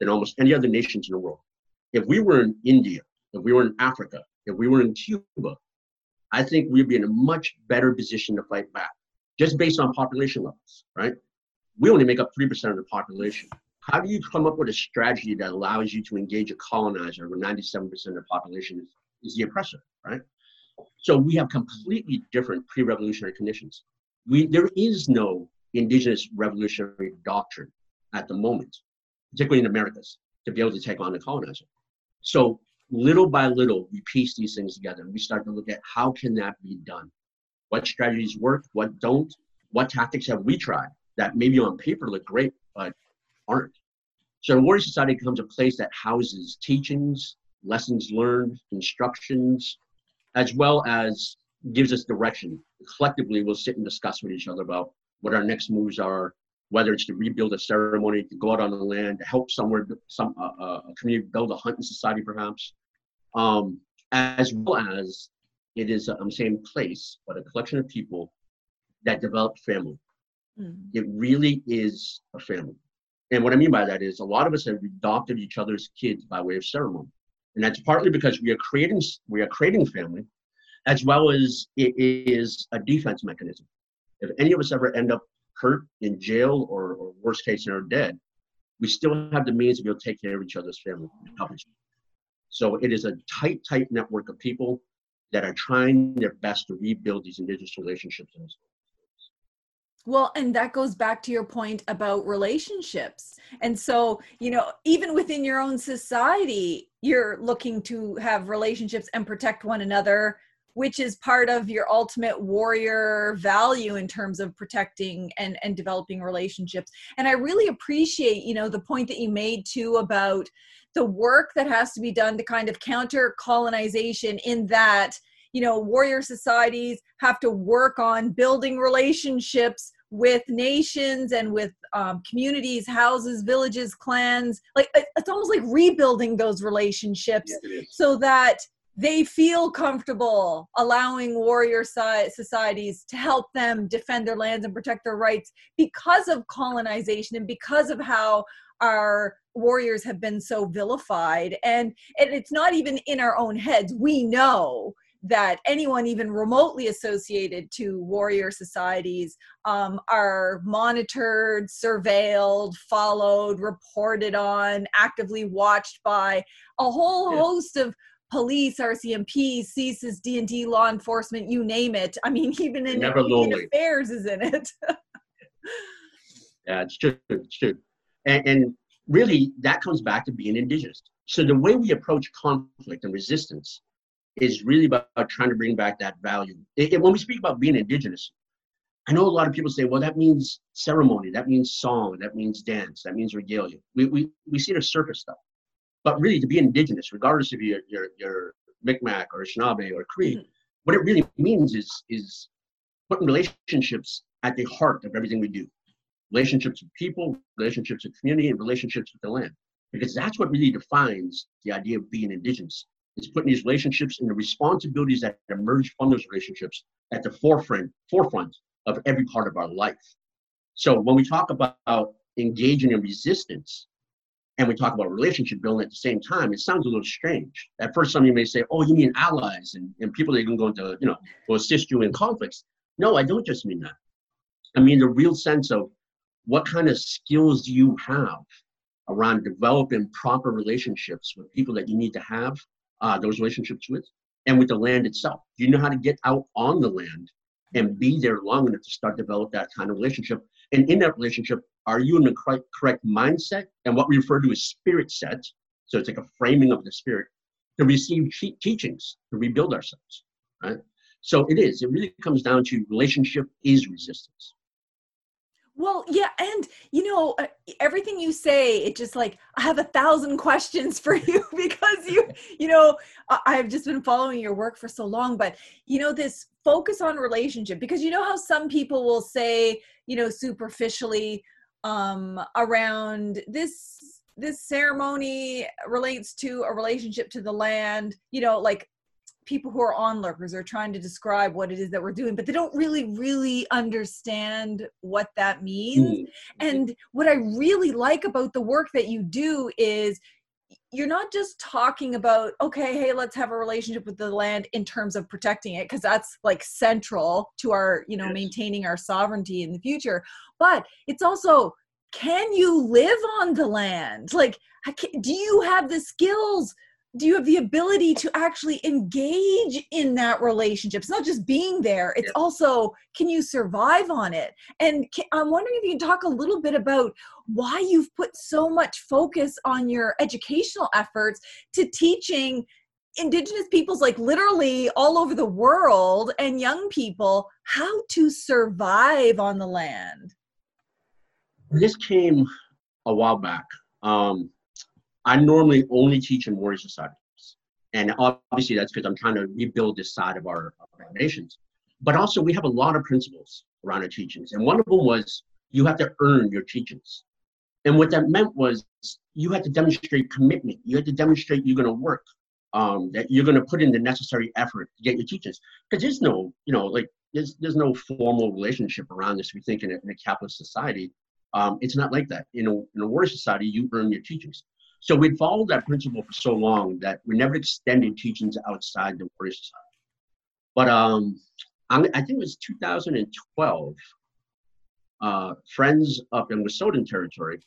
than almost any other nations in the world. If we were in India, if we were in Africa, if we were in Cuba, I think we'd be in a much better position to fight back, just based on population levels, right? We only make up 3% of the population. How do you come up with a strategy that allows you to engage a colonizer where 97% of the population is, is the oppressor, right? So we have completely different pre-revolutionary conditions. We, there is no indigenous revolutionary doctrine at the moment, particularly in Americas, to be able to take on the colonizer. So little by little, we piece these things together and we start to look at how can that be done? What strategies work? What don't? What tactics have we tried that maybe on paper look great, but aren't? So Warrior Society becomes a place that houses teachings, lessons learned, instructions, as well as gives us direction. Collectively, we'll sit and discuss with each other about what our next moves are, whether it's to rebuild a ceremony, to go out on the land, to help somewhere, some uh, uh, a community build a hunting society, perhaps, um, as well as it is, I'm saying place, but a collection of people that developed family. Mm. It really is a family. And what I mean by that is a lot of us have adopted each other's kids by way of ceremony. And that's partly because we are creating we are creating family, as well as it is a defense mechanism. If any of us ever end up hurt in jail or, or worst case scenario dead, we still have the means to be able to take care of each other's family. So it is a tight, tight network of people that are trying their best to rebuild these indigenous relationships. Well, and that goes back to your point about relationships. And so, you know, even within your own society, you're looking to have relationships and protect one another which is part of your ultimate warrior value in terms of protecting and, and developing relationships. And I really appreciate, you know, the point that you made too about the work that has to be done to kind of counter colonization in that, you know, warrior societies have to work on building relationships with nations and with um, communities, houses, villages, clans. Like it's almost like rebuilding those relationships yeah, so that they feel comfortable allowing warrior societies to help them defend their lands and protect their rights because of colonization and because of how our warriors have been so vilified and, and it's not even in our own heads we know that anyone even remotely associated to warrior societies um, are monitored surveilled followed reported on actively watched by a whole yeah. host of police, RCMP, CSIS, DND, law enforcement, you name it. I mean, even in Never affairs is in it. yeah, it's true. It's true. And, and really, that comes back to being indigenous. So the way we approach conflict and resistance is really about trying to bring back that value. It, it, when we speak about being indigenous, I know a lot of people say, well, that means ceremony, that means song, that means dance, that means regalia. We, we, we see the surface stuff. But really, to be indigenous, regardless if you're, you're, you're Mi'kmaq or Anishinaabe or Cree, mm-hmm. what it really means is, is putting relationships at the heart of everything we do. Relationships with people, relationships with community, and relationships with the land. Because that's what really defines the idea of being indigenous. Is putting these relationships and the responsibilities that emerge from those relationships at the forefront, forefront of every part of our life. So when we talk about engaging in resistance, and we talk about relationship building at the same time, it sounds a little strange. At first, some of you may say, oh, you mean allies and, and people that are going to, you know, will assist you in conflicts. No, I don't just mean that. I mean the real sense of what kind of skills do you have around developing proper relationships with people that you need to have uh, those relationships with, and with the land itself. Do you know how to get out on the land and be there long enough to start develop that kind of relationship? And in that relationship, are you in the correct, correct mindset and what we refer to as spirit set? So it's like a framing of the spirit to receive teachings to rebuild ourselves, right? So it is. It really comes down to relationship is resistance. Well, yeah, and you know uh, everything you say, it just like I have a thousand questions for you because you, you know, I've just been following your work for so long. But you know, this focus on relationship because you know how some people will say, you know, superficially um, around this this ceremony relates to a relationship to the land. You know, like people who are onlookers are trying to describe what it is that we're doing but they don't really really understand what that means mm-hmm. and what i really like about the work that you do is you're not just talking about okay hey let's have a relationship with the land in terms of protecting it because that's like central to our you know yes. maintaining our sovereignty in the future but it's also can you live on the land like do you have the skills do you have the ability to actually engage in that relationship? It's not just being there it's yeah. also can you survive on it? And can, i'm wondering if you can talk a little bit about why you've put so much focus on your educational efforts to teaching indigenous peoples like literally all over the world and young people how to survive on the land. This came a while back. Um, I normally only teach in warrior societies. And obviously that's because I'm trying to rebuild this side of our, our nations. But also we have a lot of principles around our teachings. And one of them was you have to earn your teachings. And what that meant was you had to demonstrate commitment. You had to demonstrate you're going to work, um, that you're going to put in the necessary effort to get your teachings. Because there's no, you know, like there's there's no formal relationship around this. We think in a, in a capitalist society, um, it's not like that. In a in a warrior society, you earn your teachings. So we'd followed that principle for so long that we never extended teachings outside the Warrior Society. But um, I think it was 2012, uh, friends up in Wet'suwet'en territory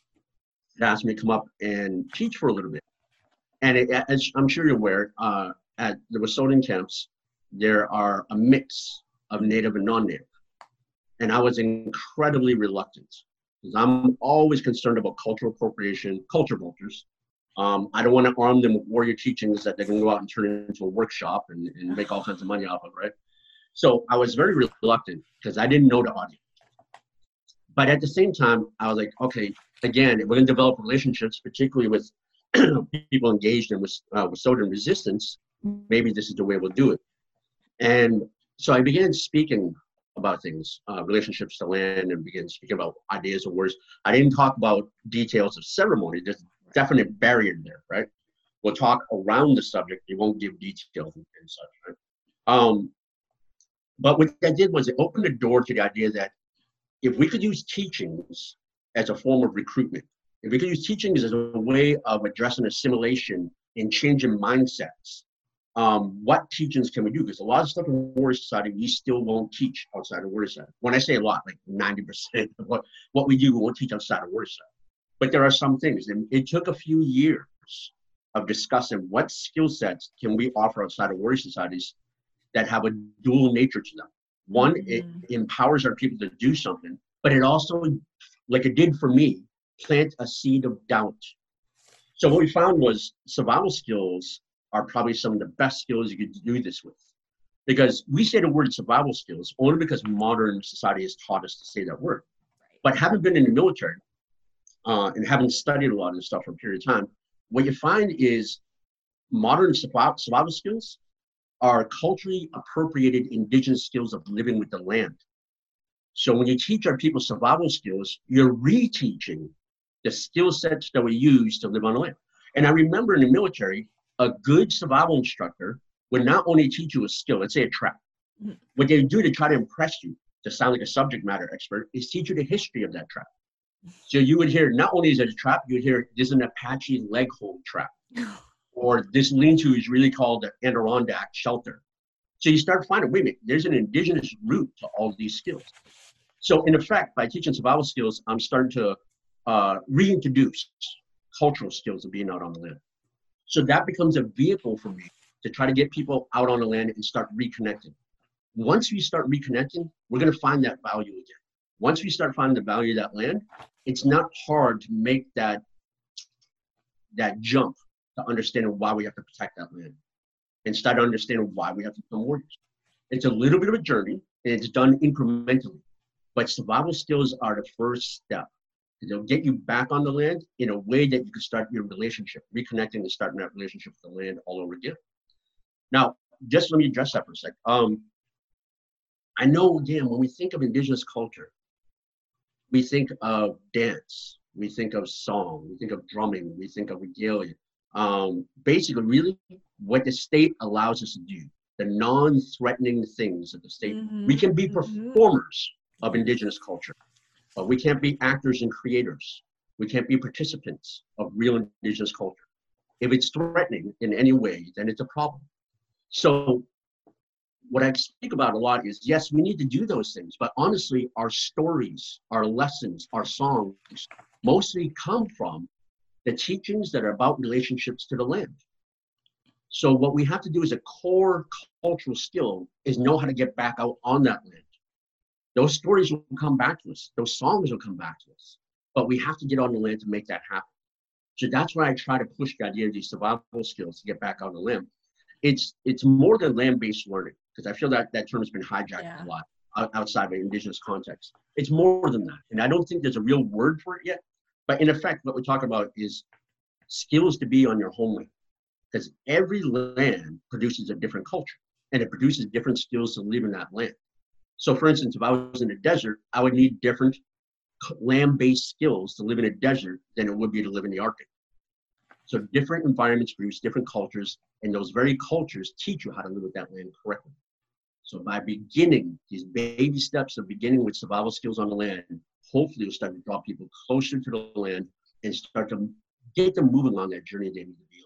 asked me to come up and teach for a little bit. And it, as I'm sure you're aware, uh, at the Wet'suwet'en camps, there are a mix of native and non-native. And I was incredibly reluctant because I'm always concerned about cultural appropriation, culture vultures, um, I don't want to arm them with warrior teachings that going to go out and turn it into a workshop and, and make all kinds of money off of, right? So I was very reluctant because I didn't know the audience. But at the same time, I was like, okay, again, we're going to develop relationships, particularly with people engaged in with, uh, Wet'suwet'en resistance. Maybe this is the way we'll do it. And so I began speaking about things, uh, relationships to land, and began speaking about ideas of words. I didn't talk about details of ceremony, just definite barrier there, right? We'll talk around the subject. We won't give details and, and such, right? Um, but what that did was it opened the door to the idea that if we could use teachings as a form of recruitment, if we could use teachings as a way of addressing assimilation and changing mindsets, um, what teachings can we do? Because a lot of stuff in Warrior Society we still won't teach outside of Warrior Society. When I say a lot, like 90% of what, what we do, we won't teach outside of Warrior Society. But there are some things, and it took a few years of discussing what skill sets can we offer outside of warrior societies that have a dual nature to them. One, mm-hmm. it empowers our people to do something, but it also, like it did for me, plant a seed of doubt. So what we found was survival skills are probably some of the best skills you could do this with. Because we say the word survival skills only because modern society has taught us to say that word. But having been in the military, uh, and having studied a lot of this stuff for a period of time, what you find is modern survival, skills are culturally appropriated indigenous skills of living with the land. So when you teach our people survival skills, you're reteaching the skill sets that we use to live on the land. And I remember in the military, a good survival instructor would not only teach you a skill, let's say a trap. Mm-hmm. What they do to try to impress you, to sound like a subject matter expert, is teach you the history of that trap. So you would hear not only is it a trap, you would hear this is an Apache leg hold trap, or this lean-to is really called the Adirondack shelter. So you start finding, wait a minute, there's an indigenous root to all these skills. So in effect, by teaching survival skills, I'm starting to uh, reintroduce cultural skills of being out on the land. So that becomes a vehicle for me to try to get people out on the land and start reconnecting. Once we start reconnecting, we're going to find that value again. Once we start finding the value of that land, it's not hard to make that that jump to understanding why we have to protect that land and start understanding why we have to become warriors. It's a little bit of a journey and it's done incrementally, but survival skills are the first step. They'll get you back on the land in a way that you can start your relationship, reconnecting and starting that relationship with the land all over again. Now, just let me address that for a sec. Um, I know again when we think of indigenous culture, we think of dance, we think of song, we think of drumming, we think of regalia. Um, basically, really, what the state allows us to do, the non-threatening things of the state. Mm-hmm. We can be mm-hmm. performers of indigenous culture, but we can't be actors and creators. We can't be participants of real indigenous culture. If it's threatening in any way, then it's a problem. So what I speak about a lot is yes, we need to do those things, but honestly, our stories, our lessons, our songs mostly come from the teachings that are about relationships to the land. So what we have to do as a core cultural skill is know how to get back out on that land. Those stories will come back to us. Those songs will come back to us. But we have to get on the land to make that happen. So that's why I try to push the idea of these survival skills to get back on the land. It's it's more than land-based learning because I feel that that term has been hijacked yeah. a lot outside of an indigenous context. It's more than that, and I don't think there's a real word for it yet. But in effect, what we're talking about is skills to be on your homeland, because every land produces a different culture, and it produces different skills to live in that land. So, for instance, if I was in a desert, I would need different land-based skills to live in a desert than it would be to live in the Arctic. So different environments produce different cultures, and those very cultures teach you how to live with that land correctly. So by beginning these baby steps of beginning with survival skills on the land, hopefully you'll start to draw people closer to the land and start to get them moving on that journey they need to be on.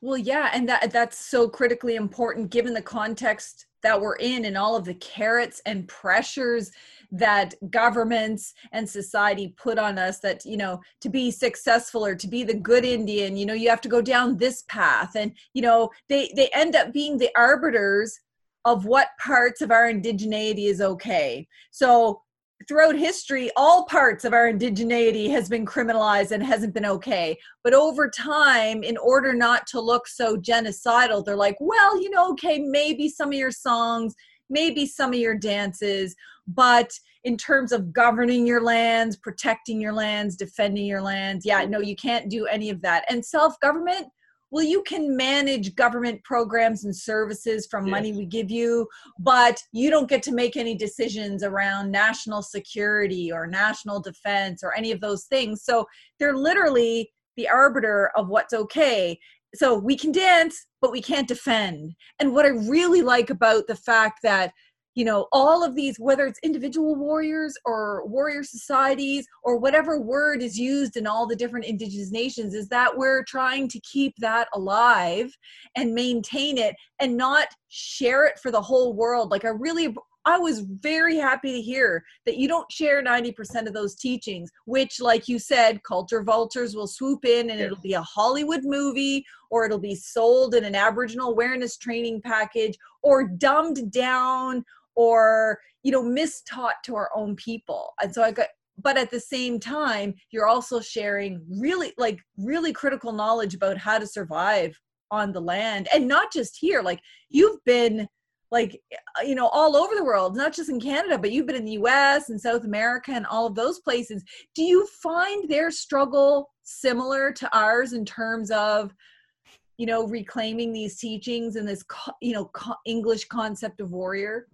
Well, yeah, and that that's so critically important given the context that we're in and all of the carrots and pressures that governments and society put on us that you know to be successful or to be the good indian you know you have to go down this path and you know they they end up being the arbiters of what parts of our indigeneity is okay. So throughout history all parts of our indigeneity has been criminalized and hasn't been okay. But over time in order not to look so genocidal they're like well you know okay maybe some of your songs maybe some of your dances but in terms of governing your lands protecting your lands defending your lands yeah no you can't do any of that. And self-government well you can manage government programs and services from yes. money we give you but you don't get to make any decisions around national security or national defense or any of those things. So they're literally the arbiter of what's okay. So we can dance but we can't defend. And what i really like about the fact that you know all of these whether it's individual warriors or warrior societies or whatever word is used in all the different indigenous nations is that we're trying to keep that alive and maintain it and not share it for the whole world. Like i really I was very happy to hear that you don't share 90% of those teachings, which, like you said, culture vultures will swoop in and it'll be a Hollywood movie or it'll be sold in an Aboriginal awareness training package or dumbed down or you know mistaught to our own people. And so i got but at the same time you're also sharing really like really critical knowledge about how to survive on the land. And not just here like you've been like you know all over the world not just in canada but you've been in the us and south america and all of those places. Do you find their struggle similar to ours in terms of you know reclaiming these teachings and this you know english concept of warrior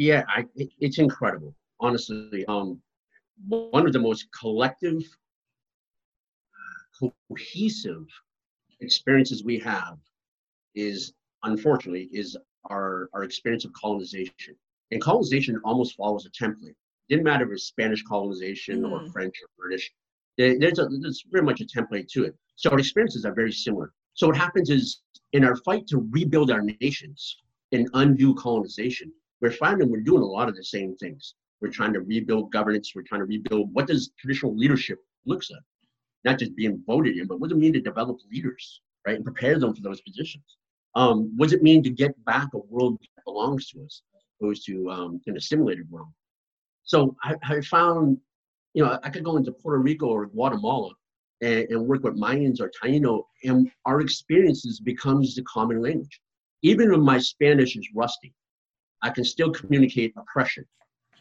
yeah, I, it, it's incredible, honestly. Um, one of the most collective, cohesive experiences we have is, unfortunately, is our, our experience of colonization. And colonization almost follows a template. Didn't matter if it's Spanish colonization mm. or French or British. There's, a, there's very much a template to it. So our experiences are very similar. So what happens is in our fight to rebuild our nations and undo colonization, we're finding we're doing a lot of the same things. We're trying to rebuild governance. We're trying to rebuild what does traditional leadership looks like, not just being voted in, but what does it mean to develop leaders? right, and prepare them for those positions. Um, what does it mean to get back a world that belongs to us, opposed to um, in a simulated world? So I, I found, you know, I could go into Puerto Rico or Guatemala and, and work with Mayans or Taino, and our experiences becomes the common language. Even when my Spanish is rusty, I can still communicate oppression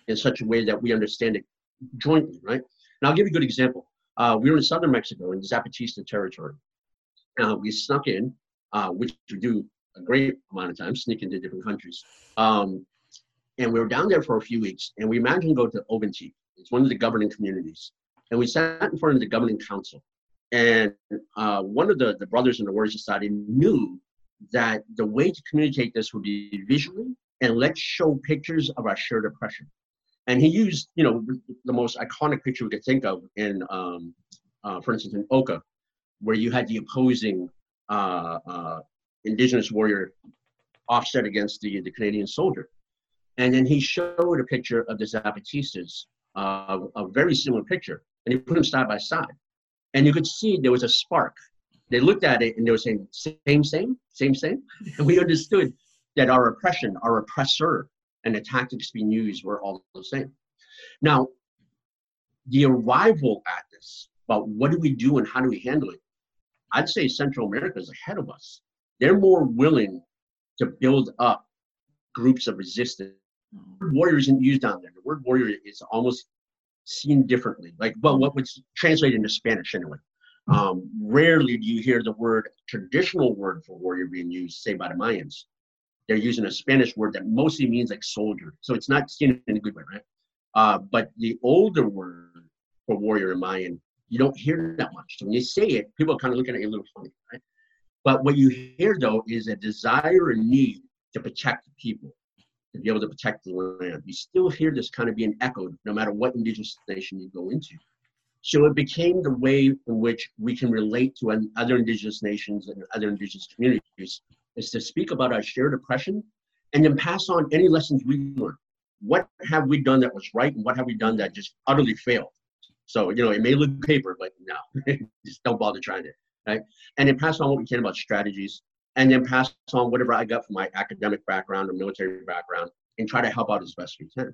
in such a way that we understand it jointly, right? And I'll give you a good example. Uh, we were in southern Mexico in Zapatista territory. Uh, we snuck in, uh, which we do a great amount of times, sneak into different countries. Um, and we were down there for a few weeks, and we imagined go to Oventik. It's one of the governing communities. And we sat in front of the governing council. And uh, one of the, the brothers in the Warrior Society knew that the way to communicate this would be visually and let's show pictures of our shared oppression. And he used, you know, the most iconic picture we could think of in, um, uh, for instance, in Oka, where you had the opposing uh, uh, indigenous warrior offset against the, the Canadian soldier. And then he showed a picture of the Zapatistas, uh, a very similar picture, and he put them side by side. And you could see there was a spark. They looked at it and they were saying, same, same, same, same. And we understood that our oppression, our oppressor, and the tactics being used were all the same. Now, the arrival at this, about what do we do and how do we handle it, I'd say Central America is ahead of us. They're more willing to build up groups of resistance. Warrior isn't used down there. The word warrior is almost seen differently. Like, well, what was translated into Spanish anyway. Um, rarely do you hear the word traditional word for warrior being used, say by the Mayans. They're using a Spanish word that mostly means like soldier. So it's not seen in a good way, right? Uh, but the older word for warrior in Mayan, you don't hear that much. So when you say it, people are kind of looking at you a little funny, right? But what you hear though is a desire and need to protect the people, to be able to protect the land. You still hear this kind of being echoed no matter what indigenous nation you go into. So it became the way in which we can relate to other indigenous nations and other indigenous communities is to speak about our shared oppression and then pass on any lessons we learned. What have we done that was right and what have we done that just utterly failed? So, you know, it may look paper, but no, just don't bother trying it, right? And then pass on what we can about strategies and then pass on whatever I got from my academic background or military background and try to help out as best we can.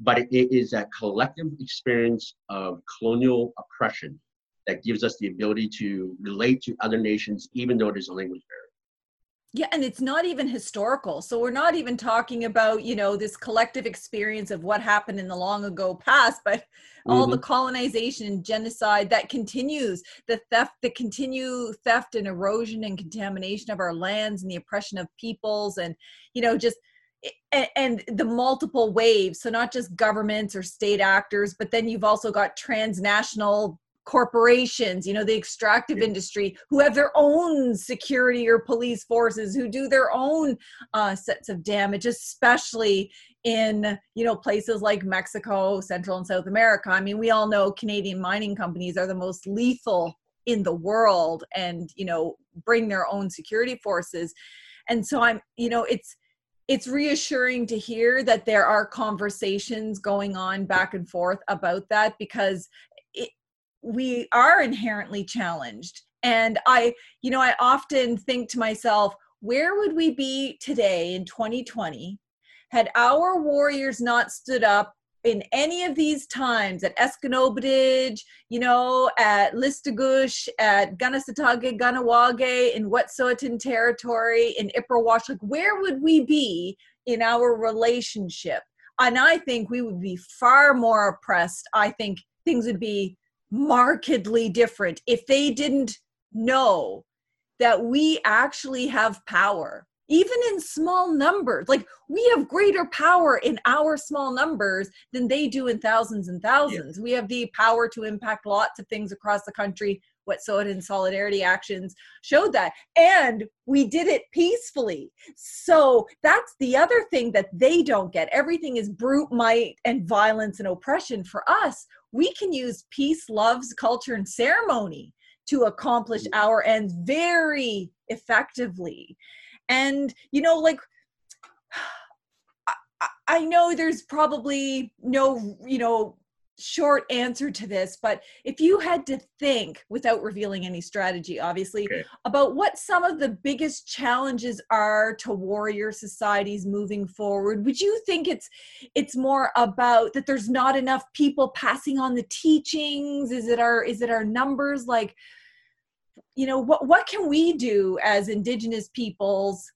But it, is that collective experience of colonial oppression that gives us the ability to relate to other nations, even though there's a language barrier. Yeah, and it's not even historical. So we're not even talking about, you know, this collective experience of what happened in the long ago past, but mm-hmm. all the mm-hmm. colonization and genocide that continues, the theft, the continue theft and erosion and contamination of our lands and the oppression of peoples and, you know, just and, and the multiple waves. So not just governments or state actors, but then you've also got transnational corporations, you know, the extractive industry, who have their own security or police forces, who do their own uh, sets of damage, especially in you know places like Mexico, Central and South America. I mean, we all know Canadian mining companies are the most lethal in the world, and you know, bring their own security forces. And so I'm, you know, it's it's reassuring to hear that there are conversations going on back and forth about that because we are inherently challenged and i you know i often think to myself where would we be today in 2020 had our warriors not stood up in any of these times at Esgenoôpetitj, you know, at Listuguj, at Kanesatake, Kahnawake, in Wet'suwet'en territory, in Ipperwash, like where would we be in our relationship? And I think we would be far more oppressed. I think things would be markedly different. If they didn't know that we actually have power even in small numbers like we have greater power in our small numbers than they do in thousands and thousands. Yeah. we have the power to impact lots of things across the country. Wet'suwet'en solidarity actions showed that and we did it peacefully. So that's the other thing that they don't get. Everything is brute might and violence and oppression for us we can use peace, loves, culture, and ceremony to accomplish mm. our ends very effectively. And, you know, like, I know there's probably no, you know, short answer to this, but if you had to think, without revealing any strategy, obviously, okay. about what some of the biggest challenges are to warrior societies moving forward, would you think it's it's more about that there's not enough people passing on the teachings? Is it our is it our numbers? Like, you know, what what can we do as Indigenous peoples?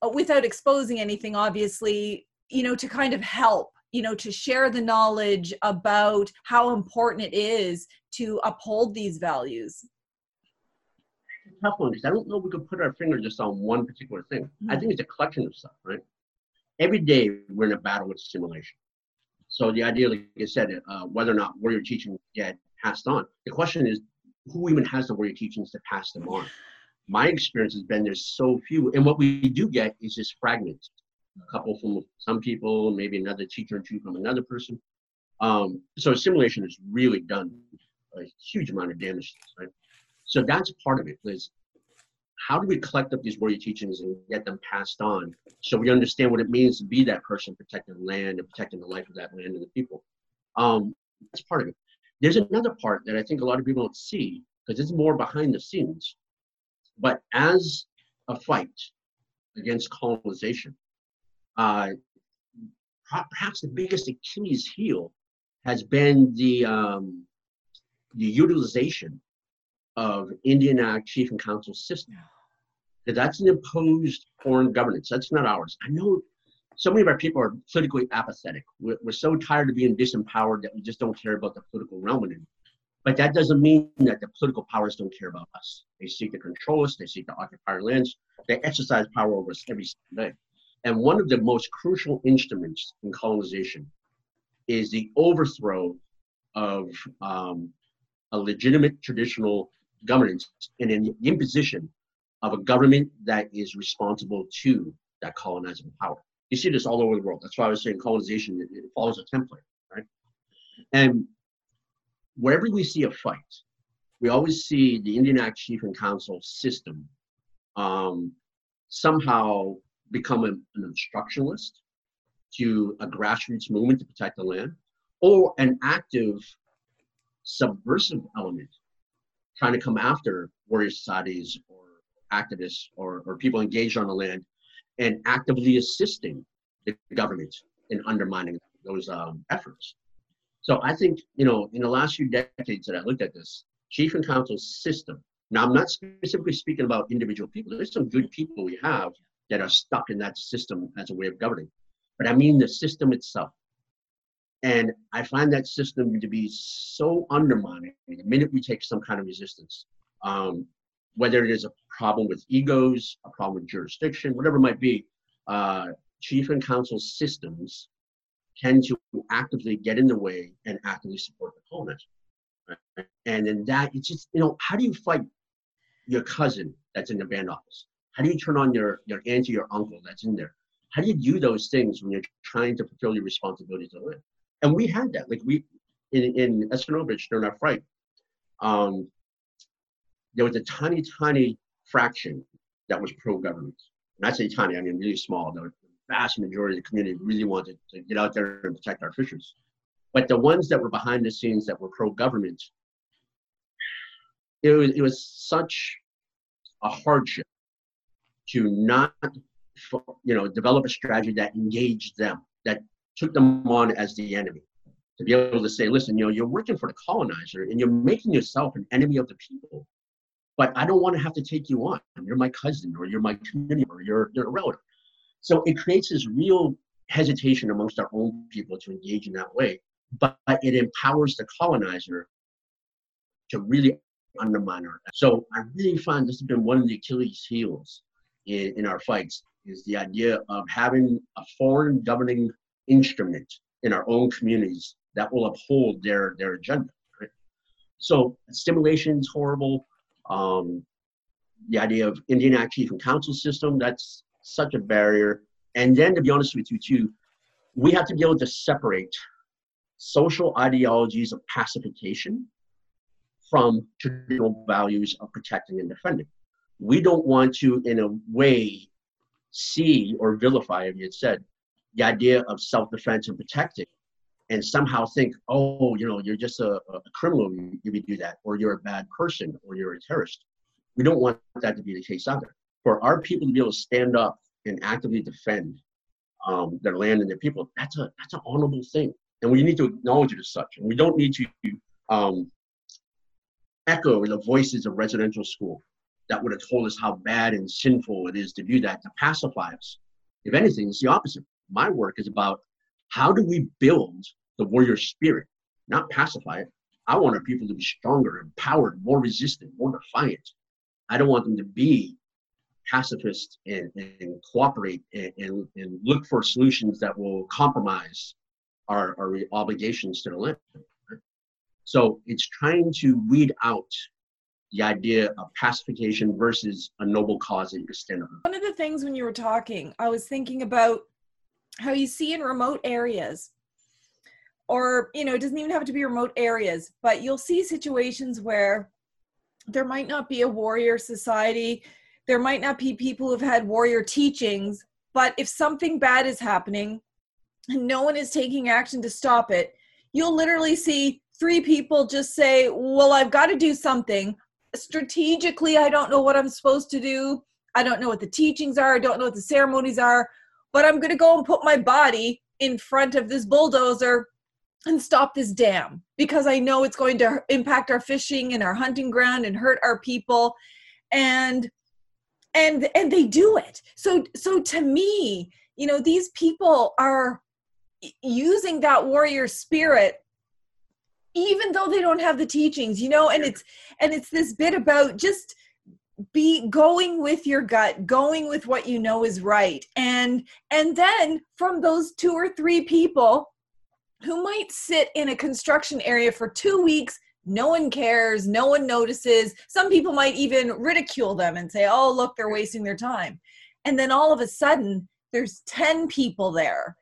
Uh, without exposing anything obviously you know to kind of help you know to share the knowledge about how important it is to uphold these values. Tough one because i don't know if we could put our finger just on one particular thing. Mm-hmm. i think it's a collection of stuff right? Every day we're in a battle with simulation. So the idea like you said uh, whether or not warrior teaching get passed on. The question is who even has the warrior teachings to pass them on? My experience has been there's so few and what we do get is just fragments a couple from some people, maybe another teacher or two from another person. Um, so simulation has really done a huge amount of damage, right? So that's part of it is how do we collect up these warrior teachings and get them passed on so we understand what it means to be that person protecting the land and protecting the life of that land and the people. Um, that's part of it. There's another part that I think a lot of people don't see because it's more behind the scenes. But as a fight against colonization, uh, perhaps the biggest Achilles heel has been the um, the utilization of Indian Act Chief and Council system. That's an imposed foreign governance. That's not ours. I know so many of our people are politically apathetic. We're, we're so tired of being disempowered that we just don't care about the political realm anymore. But that doesn't mean that the political powers don't care about us. They seek to control us. They seek to occupy our lands. They exercise power over us every single day. And one of the most crucial instruments in colonization is the overthrow of um, a legitimate traditional governance and an imposition of a government that is responsible to that colonizing power. You see this all over the world. That's why I was saying colonization, it, it follows a template, right? And wherever we see a fight, we always see the Indian Act Chief and Council system um, somehow become an, an obstructionist to a grassroots movement to protect the land, or an active subversive element trying to come after warrior societies or activists or, or people engaged on the land and actively assisting the government in undermining those um, efforts. So I think, you know, in the last few decades that I looked at this, chief and council system, now I'm not specifically speaking about individual people, there's some good people we have that are stuck in that system as a way of governing. But I mean the system itself. And I find that system to be so undermining the minute we take some kind of resistance. Um, whether it is a problem with egos, a problem with jurisdiction, whatever it might be, uh, chief and council systems tend to actively get in the way and actively support the colonizer. Right? And then that, it's just, you know, how do you fight your cousin that's in the band office? How do you turn on your, your auntie or uncle that's in there? How do you do those things when you're trying to fulfill your responsibilities to live? And we had that. Like we, in, in Esgenoôpetitj during our fight, um, there was a tiny, tiny fraction that was pro-government. And I say tiny, I mean really small. The vast majority of the community really wanted to get out there and protect our fishers. But the ones that were behind the scenes that were pro-government, it was, it was such a hardship to not you know develop a strategy that engaged them that took them on as the enemy. To be able to say listen you know you're working for the colonizer and you're making yourself an enemy of the people but i don't want to have to take you on. You're my cousin or you're my community or you're, you're a relative. So it creates this real hesitation amongst our own people to engage in that way but it empowers the colonizer to really undermine her so i really find this has been one of the achilles heels in, in our fights is the idea of having a foreign governing instrument in our own communities that will uphold their their agenda. Right? So stimulation is horrible. Um, the idea of Indian Act Chief and Council system that's such a barrier. And then to be honest with you too, we have to be able to separate social ideologies of pacification from traditional values of protecting and defending we don't want to, in a way, see or vilify, as you had said, the idea of self defense and protecting and somehow think, oh, you know, you're just a, a criminal if you do that, or you're a bad person, or you're a terrorist. We don't want that to be the case either. For our people to be able to stand up and actively defend um, their land and their people, that's a that's an honorable thing, and we need to acknowledge it as such. And we don't need to um, echo the voices of residential school that would have told us how bad and sinful it is to do that to pacify us. If anything, it's the opposite. My work is about how do we build the warrior spirit, not pacify it. I want our people to be stronger, empowered, more resistant, more defiant. I don't want them to be pacifist and, and cooperate and, and, and, look for solutions that will compromise our, our obligations to the land. So it's trying to weed out the idea of pacification versus a noble cause that you stand on. One of the things when you were talking, I was thinking about how you see in remote areas, or, you know, it doesn't even have to be remote areas, but you'll see situations where there might not be a warrior society, there might not be people who've had warrior teachings, but if something bad is happening and no one is taking action to stop it, you'll literally see three people just say, Well, I've got to do something strategically i don't know what i'm supposed to do. I don't know what the teachings are. I don't know what the ceremonies are. But i'm going to go and put my body in front of this bulldozer and stop this dam because i know it's going to impact our fishing and our hunting ground and hurt our people. And and and they do it. So so to me you know these people are using that warrior spirit even though they don't have the teachings you know and it's and it's this bit about just be going with your gut going with what you know is right. And and then from those two or three people who might sit in a construction area for 2 weeks no one cares no one notices. Some people might even ridicule them and say oh look they're wasting their time. And then all of a sudden there's 10 people there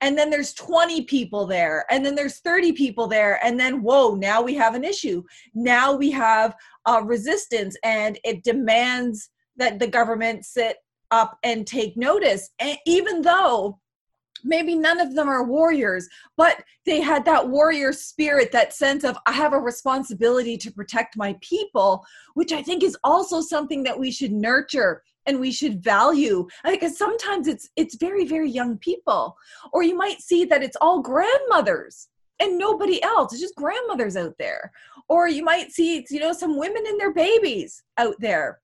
and then there's 20 people there and then there's 30 people there and then whoa now we have an issue. Now we have uh, resistance and it demands that the government sit up and take notice. And even though maybe none of them are warriors but they had that warrior spirit that sense of i have a responsibility to protect my people which i think is also something that we should nurture and we should value because sometimes it's it's very very young people. Or you might see that it's all grandmothers and nobody else. It's just grandmothers out there. Or you might see you know some women and their babies out there.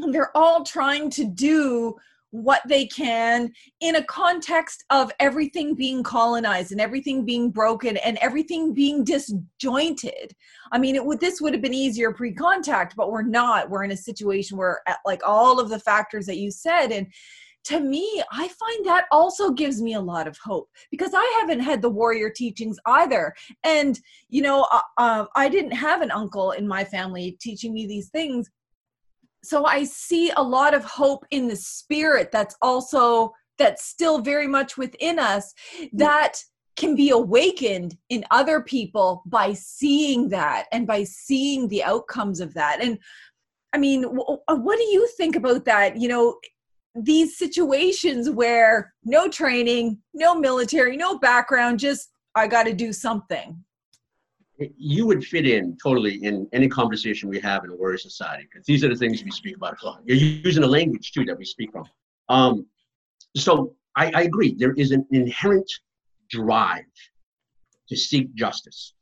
And they're all trying to do what they can in a context of everything being colonized and everything being broken and everything being disjointed. I mean, it would this would have been easier pre-contact, but we're not. We're in a situation where like all of the factors that you said and to me, I find that also gives me a lot of hope because I haven't had the warrior teachings either. And, you know, uh, uh, I didn't have an uncle in my family teaching me these things so i see a lot of hope in the spirit that's also that's still very much within us that can be awakened in other people by seeing that and by seeing the outcomes of that. And i mean uh, what do you think about that? You know these situations where no training no military no background just i got to do something you would fit in totally in any conversation we have in a warrior society because these are the things we speak about. a lot. You're using a language too that we speak from. Um, so I, I agree. There is an inherent drive to seek justice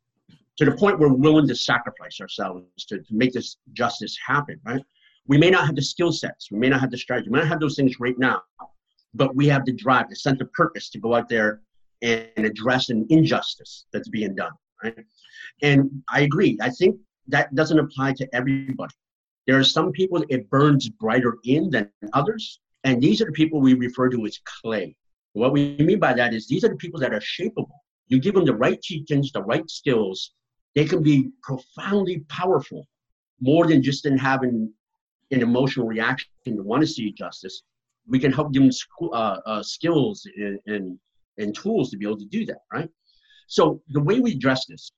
to the point where we're willing to sacrifice ourselves to, to make this justice happen, right? We may not have the skill sets, we may not have the strategy, we may not have those things right now, but we have the drive, the sense of purpose to go out there and address an injustice that's being done, right? And I agree. I think that doesn't apply to everybody. There are some people it burns brighter in than others. And these are the people we refer to as clay. What we mean by that is these are the people that are shapeable. You give them the right teachings, the right skills, they can be profoundly powerful, more than just in having an emotional reaction to want to see justice. We can help them uh, uh, skills and, and, and tools to be able to do that, right? So the way we address this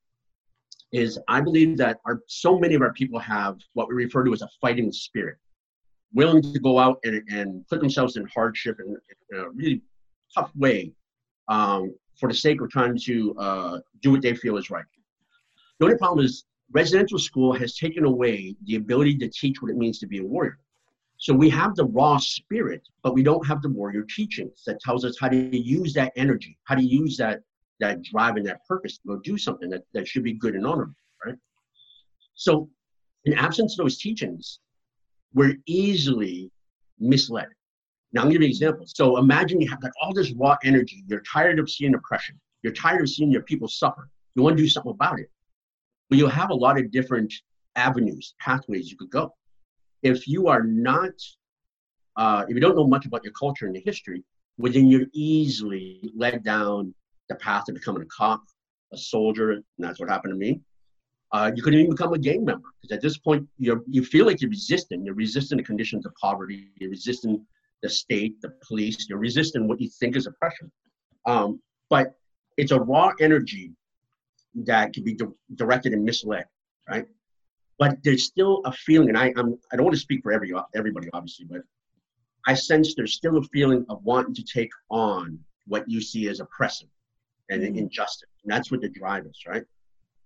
is I believe that our so many of our people have what we refer to as a fighting spirit, willing to go out and, and put themselves in hardship in, in a really tough way um, for the sake of trying to uh, do what they feel is right. The only problem is residential school has taken away the ability to teach what it means to be a warrior. So we have the raw spirit, but we don't have the warrior teachings that tells us how to use that energy, how to use that that drive and that purpose to go do something that, that should be good and honorable, right? So in absence of those teachings, we're easily misled. Now I'm gonna give you an example. So imagine you have got all this raw energy. You're tired of seeing oppression. You're tired of seeing your people suffer. You want to do something about it. But you'll have a lot of different avenues, pathways you could go. If you are not, uh, if you don't know much about your culture and your history, well, then you're easily led down the path of becoming a cop, a soldier, and that's what happened to me. Uh, you could even become a gang member because at this point you you feel like you're resisting. You're resisting the conditions of poverty. You're resisting the state, the police. You're resisting what you think is oppression. Um, but it's a raw energy that can be di- directed and misled, right? But there's still a feeling, and I I'm, I don't want to speak for every everybody, obviously, but I sense there's still a feeling of wanting to take on what you see as oppressive and mm-hmm. injustice, and that's what the drive is, right?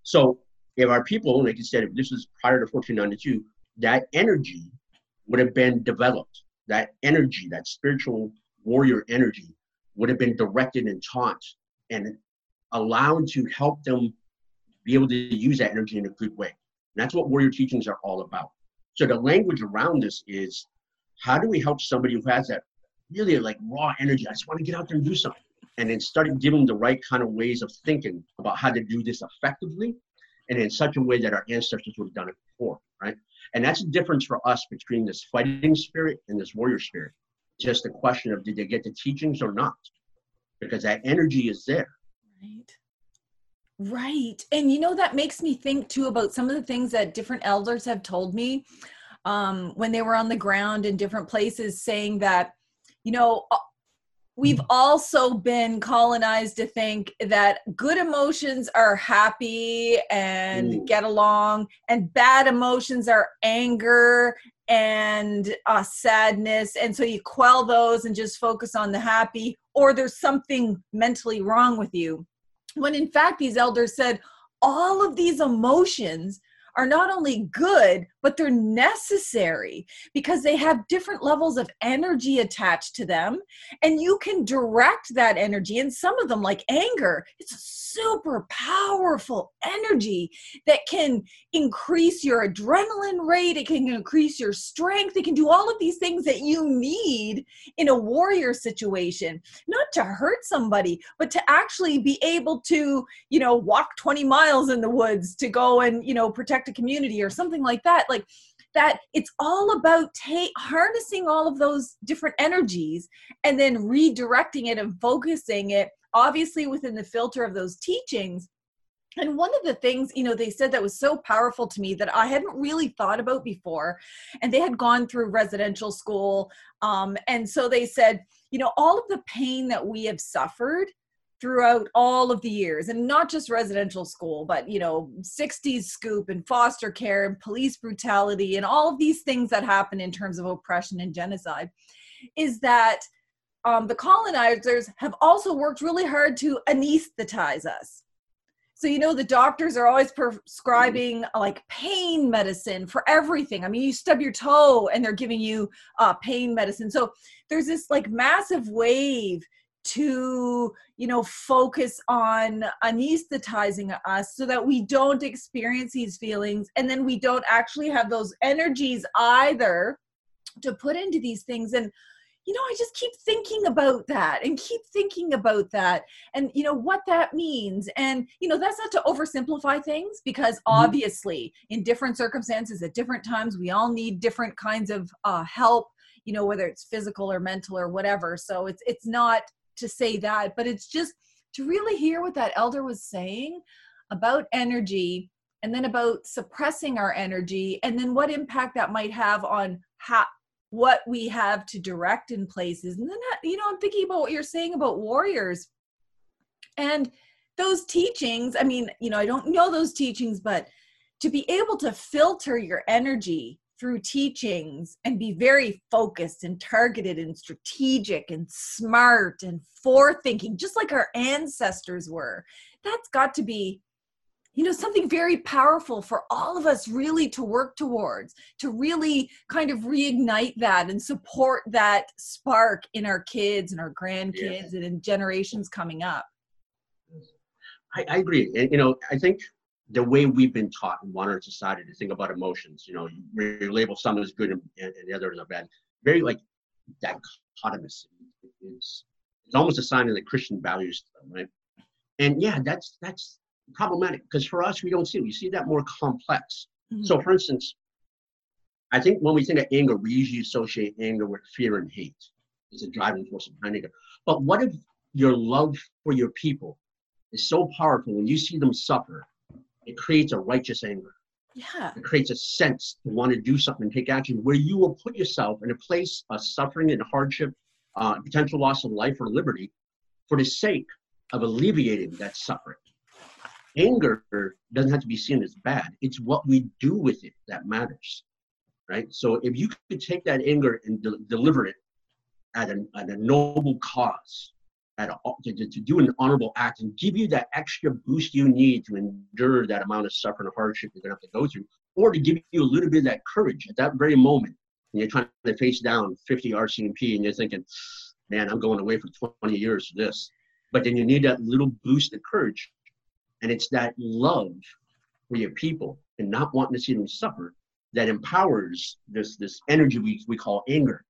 So if our people, like you said, if this was prior to 1492, that energy would have been developed. That energy, that spiritual warrior energy, would have been directed and taught and allowed to help them be able to use that energy in a good way. And that's what warrior teachings are all about. So the language around this is how do we help somebody who has that really like raw energy? I just want to get out there and do something. And then starting giving the right kind of ways of thinking about how to do this effectively and in such a way that our ancestors would have done it before, right? And that's the difference for us between this fighting spirit and this warrior spirit. Just the question of did they get the teachings or not? Because that energy is there. Right. Right. And you know, that makes me think too about some of the things that different elders have told me um, when they were on the ground in different places, saying that, you know, we've also been colonized to think that good emotions are happy and Ooh. get along, and bad emotions are anger and uh, sadness. And so you quell those and just focus on the happy, or there's something mentally wrong with you when in fact these elders said all of these emotions are not only good, but they're necessary because they have different levels of energy attached to them. And you can direct that energy. And some of them, like anger, it's a super powerful energy that can increase your adrenaline rate, it can increase your strength, it can do all of these things that you need in a warrior situation, not to hurt somebody, but to actually be able to, you know, walk 20 miles in the woods to go and, you know, protect a community or something like that. Like, that it's all about ta- harnessing all of those different energies and then redirecting it and focusing it obviously within the filter of those teachings and one of the things, you know, they said that was so powerful to me that I hadn't really thought about before, and they had gone through residential school. Um, and so they said, you know, all of the pain that we have suffered throughout all of the years, and not just residential school, but, you know, 60s scoop and foster care and police brutality and all of these things that happen in terms of oppression and genocide, is that um, the colonizers have also worked really hard to anesthetize us. So, you know, the doctors are always prescribing like pain medicine for everything. I mean, you stub your toe and they're giving you uh, pain medicine. So, there's this like massive wave to, you know, focus on anesthetizing us so that we don't experience these feelings and then we don't actually have those energies either to put into these things. And you know, I just keep thinking about that and keep thinking about that and, you know, what that means. And, you know, that's not to oversimplify things because mm-hmm. obviously in different circumstances at different times, we all need different kinds of uh, help, you know, whether it's physical or mental or whatever. So it's, it's not to say that, but it's just to really hear what that elder was saying about energy and then about suppressing our energy and then what impact that might have on how what we have to direct in places. And then, you know, I'm thinking about what you're saying about warriors and those teachings. I mean, you know, I don't know those teachings, but to be able to filter your energy through teachings and be very focused and targeted and strategic and smart and forethinking, just like our ancestors were. That's got to be you know something very powerful for all of us really to work towards to really kind of reignite that and support that spark in our kids and our grandkids and in generations coming up. I, I agree. And you know i think the way we've been taught in modern society to think about emotions you know you, you label some as good and, and the others are bad very like dichotomous it's it's almost a sign of the christian values right and yeah that's that's problematic because for us we don't see it. We see that more complex. Mm-hmm. So, for instance, I think when we think of anger, we usually associate anger with fear and hate. It's a driving force behind anger. But what if your love for your people is so powerful when you see them suffer, it creates a righteous anger. Yeah. It creates a sense to want to do something and take action where you will put yourself in a place of suffering and hardship, uh, potential loss of life or liberty for the sake of alleviating that suffering anger doesn't have to be seen as bad. It's what we do with it that matters, right? So if you could take that anger and de- deliver it at, an, at a noble cause, at a, to, to do an honorable act and give you that extra boost you need to endure that amount of suffering and hardship you're gonna have to go through, or to give you a little bit of that courage at that very moment when you're trying to face down 50 RCMP and you're thinking, man, I'm going away for 20 years for this. But then you need that little boost of courage and it's that love for your people and not wanting to see them suffer that empowers this this energy we, we call anger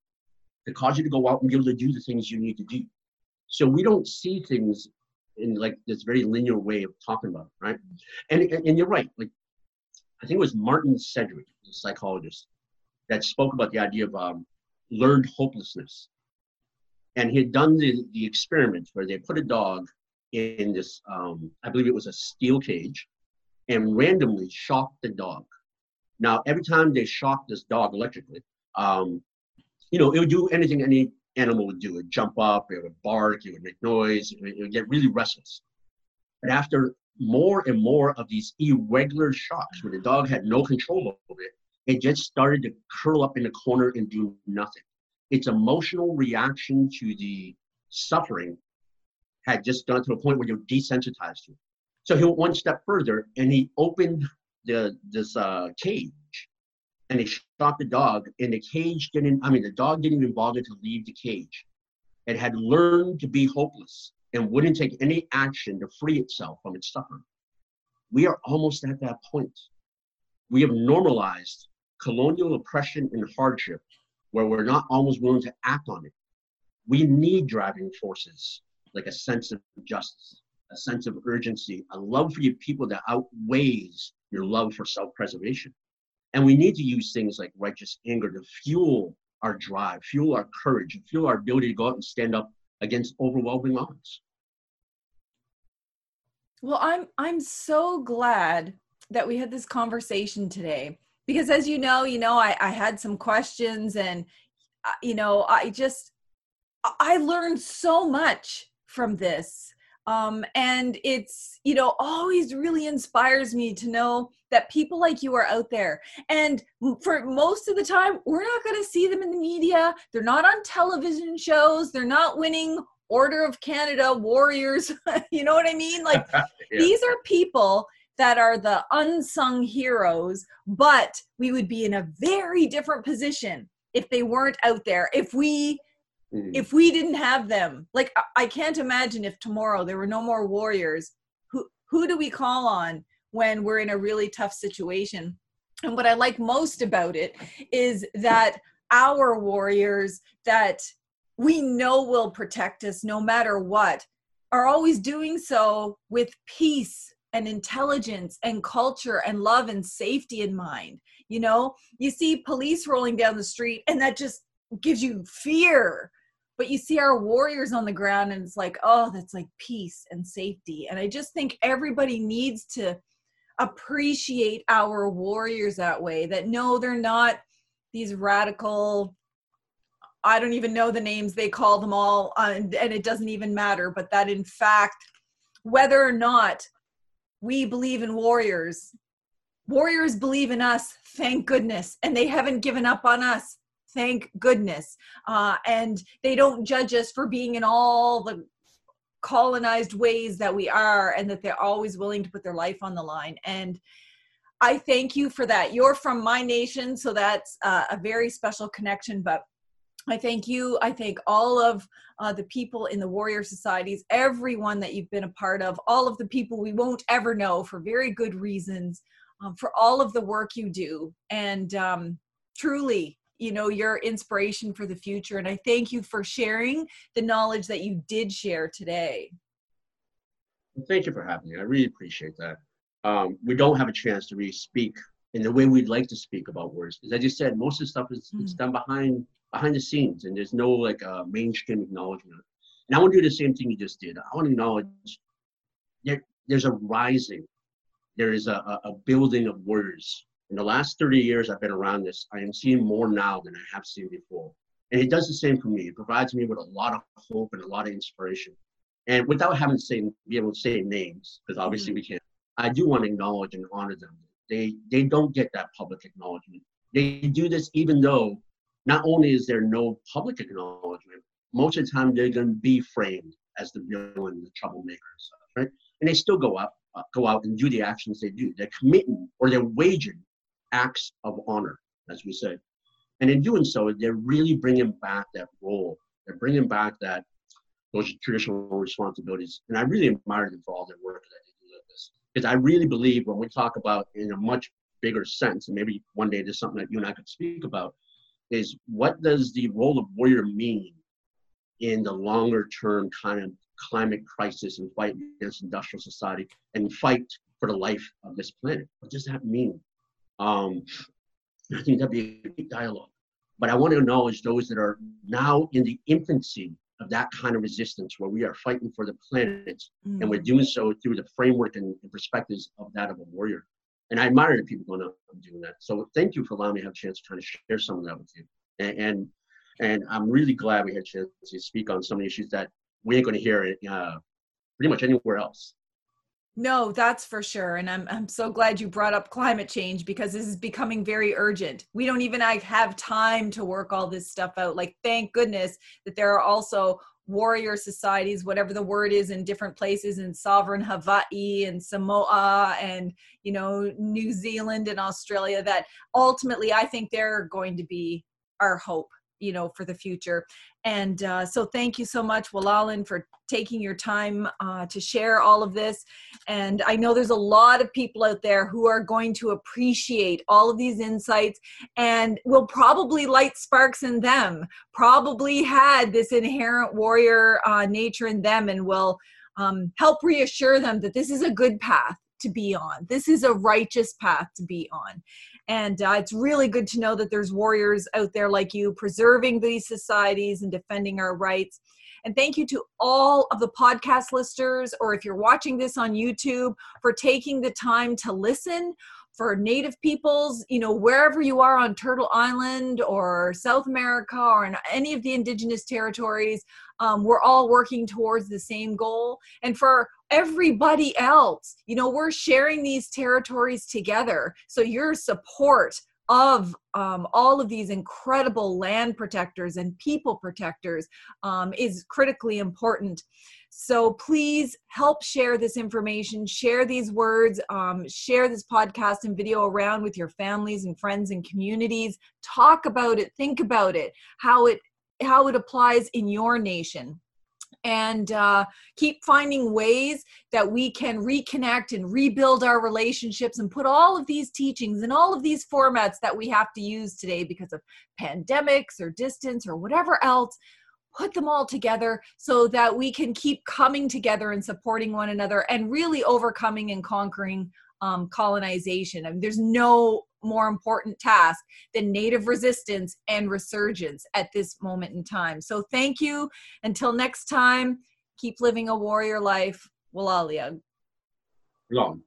to cause you to go out and be able to do the things you need to do. So we don't see things in like this very linear way of talking about it, right? And, and, and you're right. Like I think it was Martin Sedgwick, a psychologist, that spoke about the idea of um, learned hopelessness. And he had done the, the experiment where they put a dog in this, um, I believe it was a steel cage, and randomly shocked the dog. Now, every time they shocked this dog electrically, um, you know, it would do anything any animal would do. It would jump up, it would bark, it would make noise, it would, get really restless. But after more and more of these irregular shocks where the dog had no control over it, it just started to curl up in the corner and do nothing. Its emotional reaction to the suffering had just gone to a point where you're desensitized to it. So he went one step further and he opened the this uh, cage and they shot the dog and the cage didn't I mean the dog didn't even bother to leave the cage. It had learned to be hopeless and wouldn't take any action to free itself from its suffering. We are almost at that point. We have normalized colonial oppression and hardship where we're not almost willing to act on it. We need driving forces like a sense of justice, a sense of urgency, a love for your people that outweighs your love for self preservation. And we need to use things like righteous anger to fuel our drive, fuel our courage, fuel our ability to go out and stand up against overwhelming odds. Well, I'm I'm so glad that we had this conversation today because as you know, you know, I, I had some questions and uh, you know, I just I learned so much from this um, and it's you know always really inspires me to know that people like you are out there. And for most of the time we're not going to see them in the media. They're not on television shows. They're not winning order of canada warriors. You know what i mean? Like yeah. these are people that are the unsung heroes but we would be in a very different position if they weren't out there. If we mm. if we didn't have them like i can't imagine if tomorrow there were no more warriors who who do we call on when we're in a really tough situation? And what i like most about it is that our warriors that we know will protect us no matter what are always doing so with peace and intelligence and culture and love and safety in mind you know? You see police rolling down the street and that just gives you fear but you see our warriors on the ground and it's like oh that's like peace and safety and i just think everybody needs to appreciate our warriors that way that no they're not these radical i don't even know the names they call them all uh, and, and it doesn't even matter but that in fact whether or not we believe in warriors warriors believe in us, thank goodness, and they haven't given up on us. Thank goodness. Uh, and they don't judge us for being in all the colonized ways that we are, and that they're always willing to put their life on the line. And I thank you for that. You're from my nation, so that's uh, a very special connection. But I thank you. I thank all of uh, the people in the warrior societies, everyone that you've been a part of, all of the people we won't ever know for very good reasons, um, for all of the work you do. And um, truly, you know, your inspiration for the future. And I thank you for sharing the knowledge that you did share today. Thank you for having me. I really appreciate that um, we don't have a chance to really speak in the way we'd like to speak about words. As I just said, most of the stuff is mm. it's done behind behind the scenes, and there's no like uh, mainstream acknowledgement. And I want to do the same thing you just did. I want to acknowledge that there's a rising, there is a, a building of words. In the last 30 years I've been around this, I am seeing more now than I have seen before. And it does the same for me. It provides me with a lot of hope and a lot of inspiration. And without having to say, be able to say names, because obviously mm-hmm. we can't, I do want to acknowledge and honor them. They they don't get that public acknowledgement. They do this even though not only is there no public acknowledgement, most of the time they're going to be framed as the villain, the troublemaker, right? And they still go up, uh, go out and do the actions they do. They're committing or they're waging acts of honor, as we say. And in doing so, they're really bringing back that role. They're bringing back that those traditional responsibilities. And I really admire them for all their work that they do like this. because I really believe when we talk about in a much bigger sense, and maybe one day there's something that you and I could speak about, is what does the role of warrior mean in the longer term kind of climate crisis and fight against industrial society and fight for the life of this planet? What does that mean? Um, I think that'd be a big dialogue. But I want to acknowledge those that are now in the infancy of that kind of resistance where we are fighting for the planet mm. and we're doing so through the framework and, perspectives of that of a warrior. And I admire the people going out and doing that. So thank you for allowing me to have a chance to kind of share some of that with you. And and, and I'm really glad we had a chance to speak on some of the issues that we ain't going to hear uh, pretty much anywhere else. No, that's for sure. And I'm I'm so glad you brought up climate change because this is becoming very urgent. We don't even have time to work all this stuff out. Like thank goodness that there are also warrior societies, whatever the word is in different places in sovereign Hawaii and Samoa and you know New Zealand and Australia that ultimately I think they're going to be our hope you know for the future and uh, so thank you so much Walalan for taking your time uh, to share all of this and i know there's a lot of people out there who are going to appreciate all of these insights and will probably light sparks in them probably had this inherent warrior uh, nature in them and will um, help reassure them that this is a good path to be on. This is a righteous path to be on. And uh, it's really good to know that there's warriors out there like you preserving these societies and defending our rights. And thank you to all of the podcast listeners, or if you're watching this on YouTube, for taking the time to listen. For Native peoples, you know, wherever you are on Turtle Island or South America or in any of the indigenous territories, um, we're all working towards the same goal. And for everybody else. You know, we're sharing these territories together. So your support of um, all of these incredible land protectors and people protectors um, is critically important. So please help share this information, share these words, um, share this podcast and video around with your families and friends and communities. Talk about it, think about it, how it how it applies in your nation and uh, keep finding ways that we can reconnect and rebuild our relationships and put all of these teachings and all of these formats that we have to use today because of pandemics or distance or whatever else put them all together so that we can keep coming together and supporting one another and really overcoming and conquering um, colonization. I mean, there's no more important task than native resistance and resurgence at this moment in time. So thank you. Until next time, keep living a warrior life. Walalia. Long.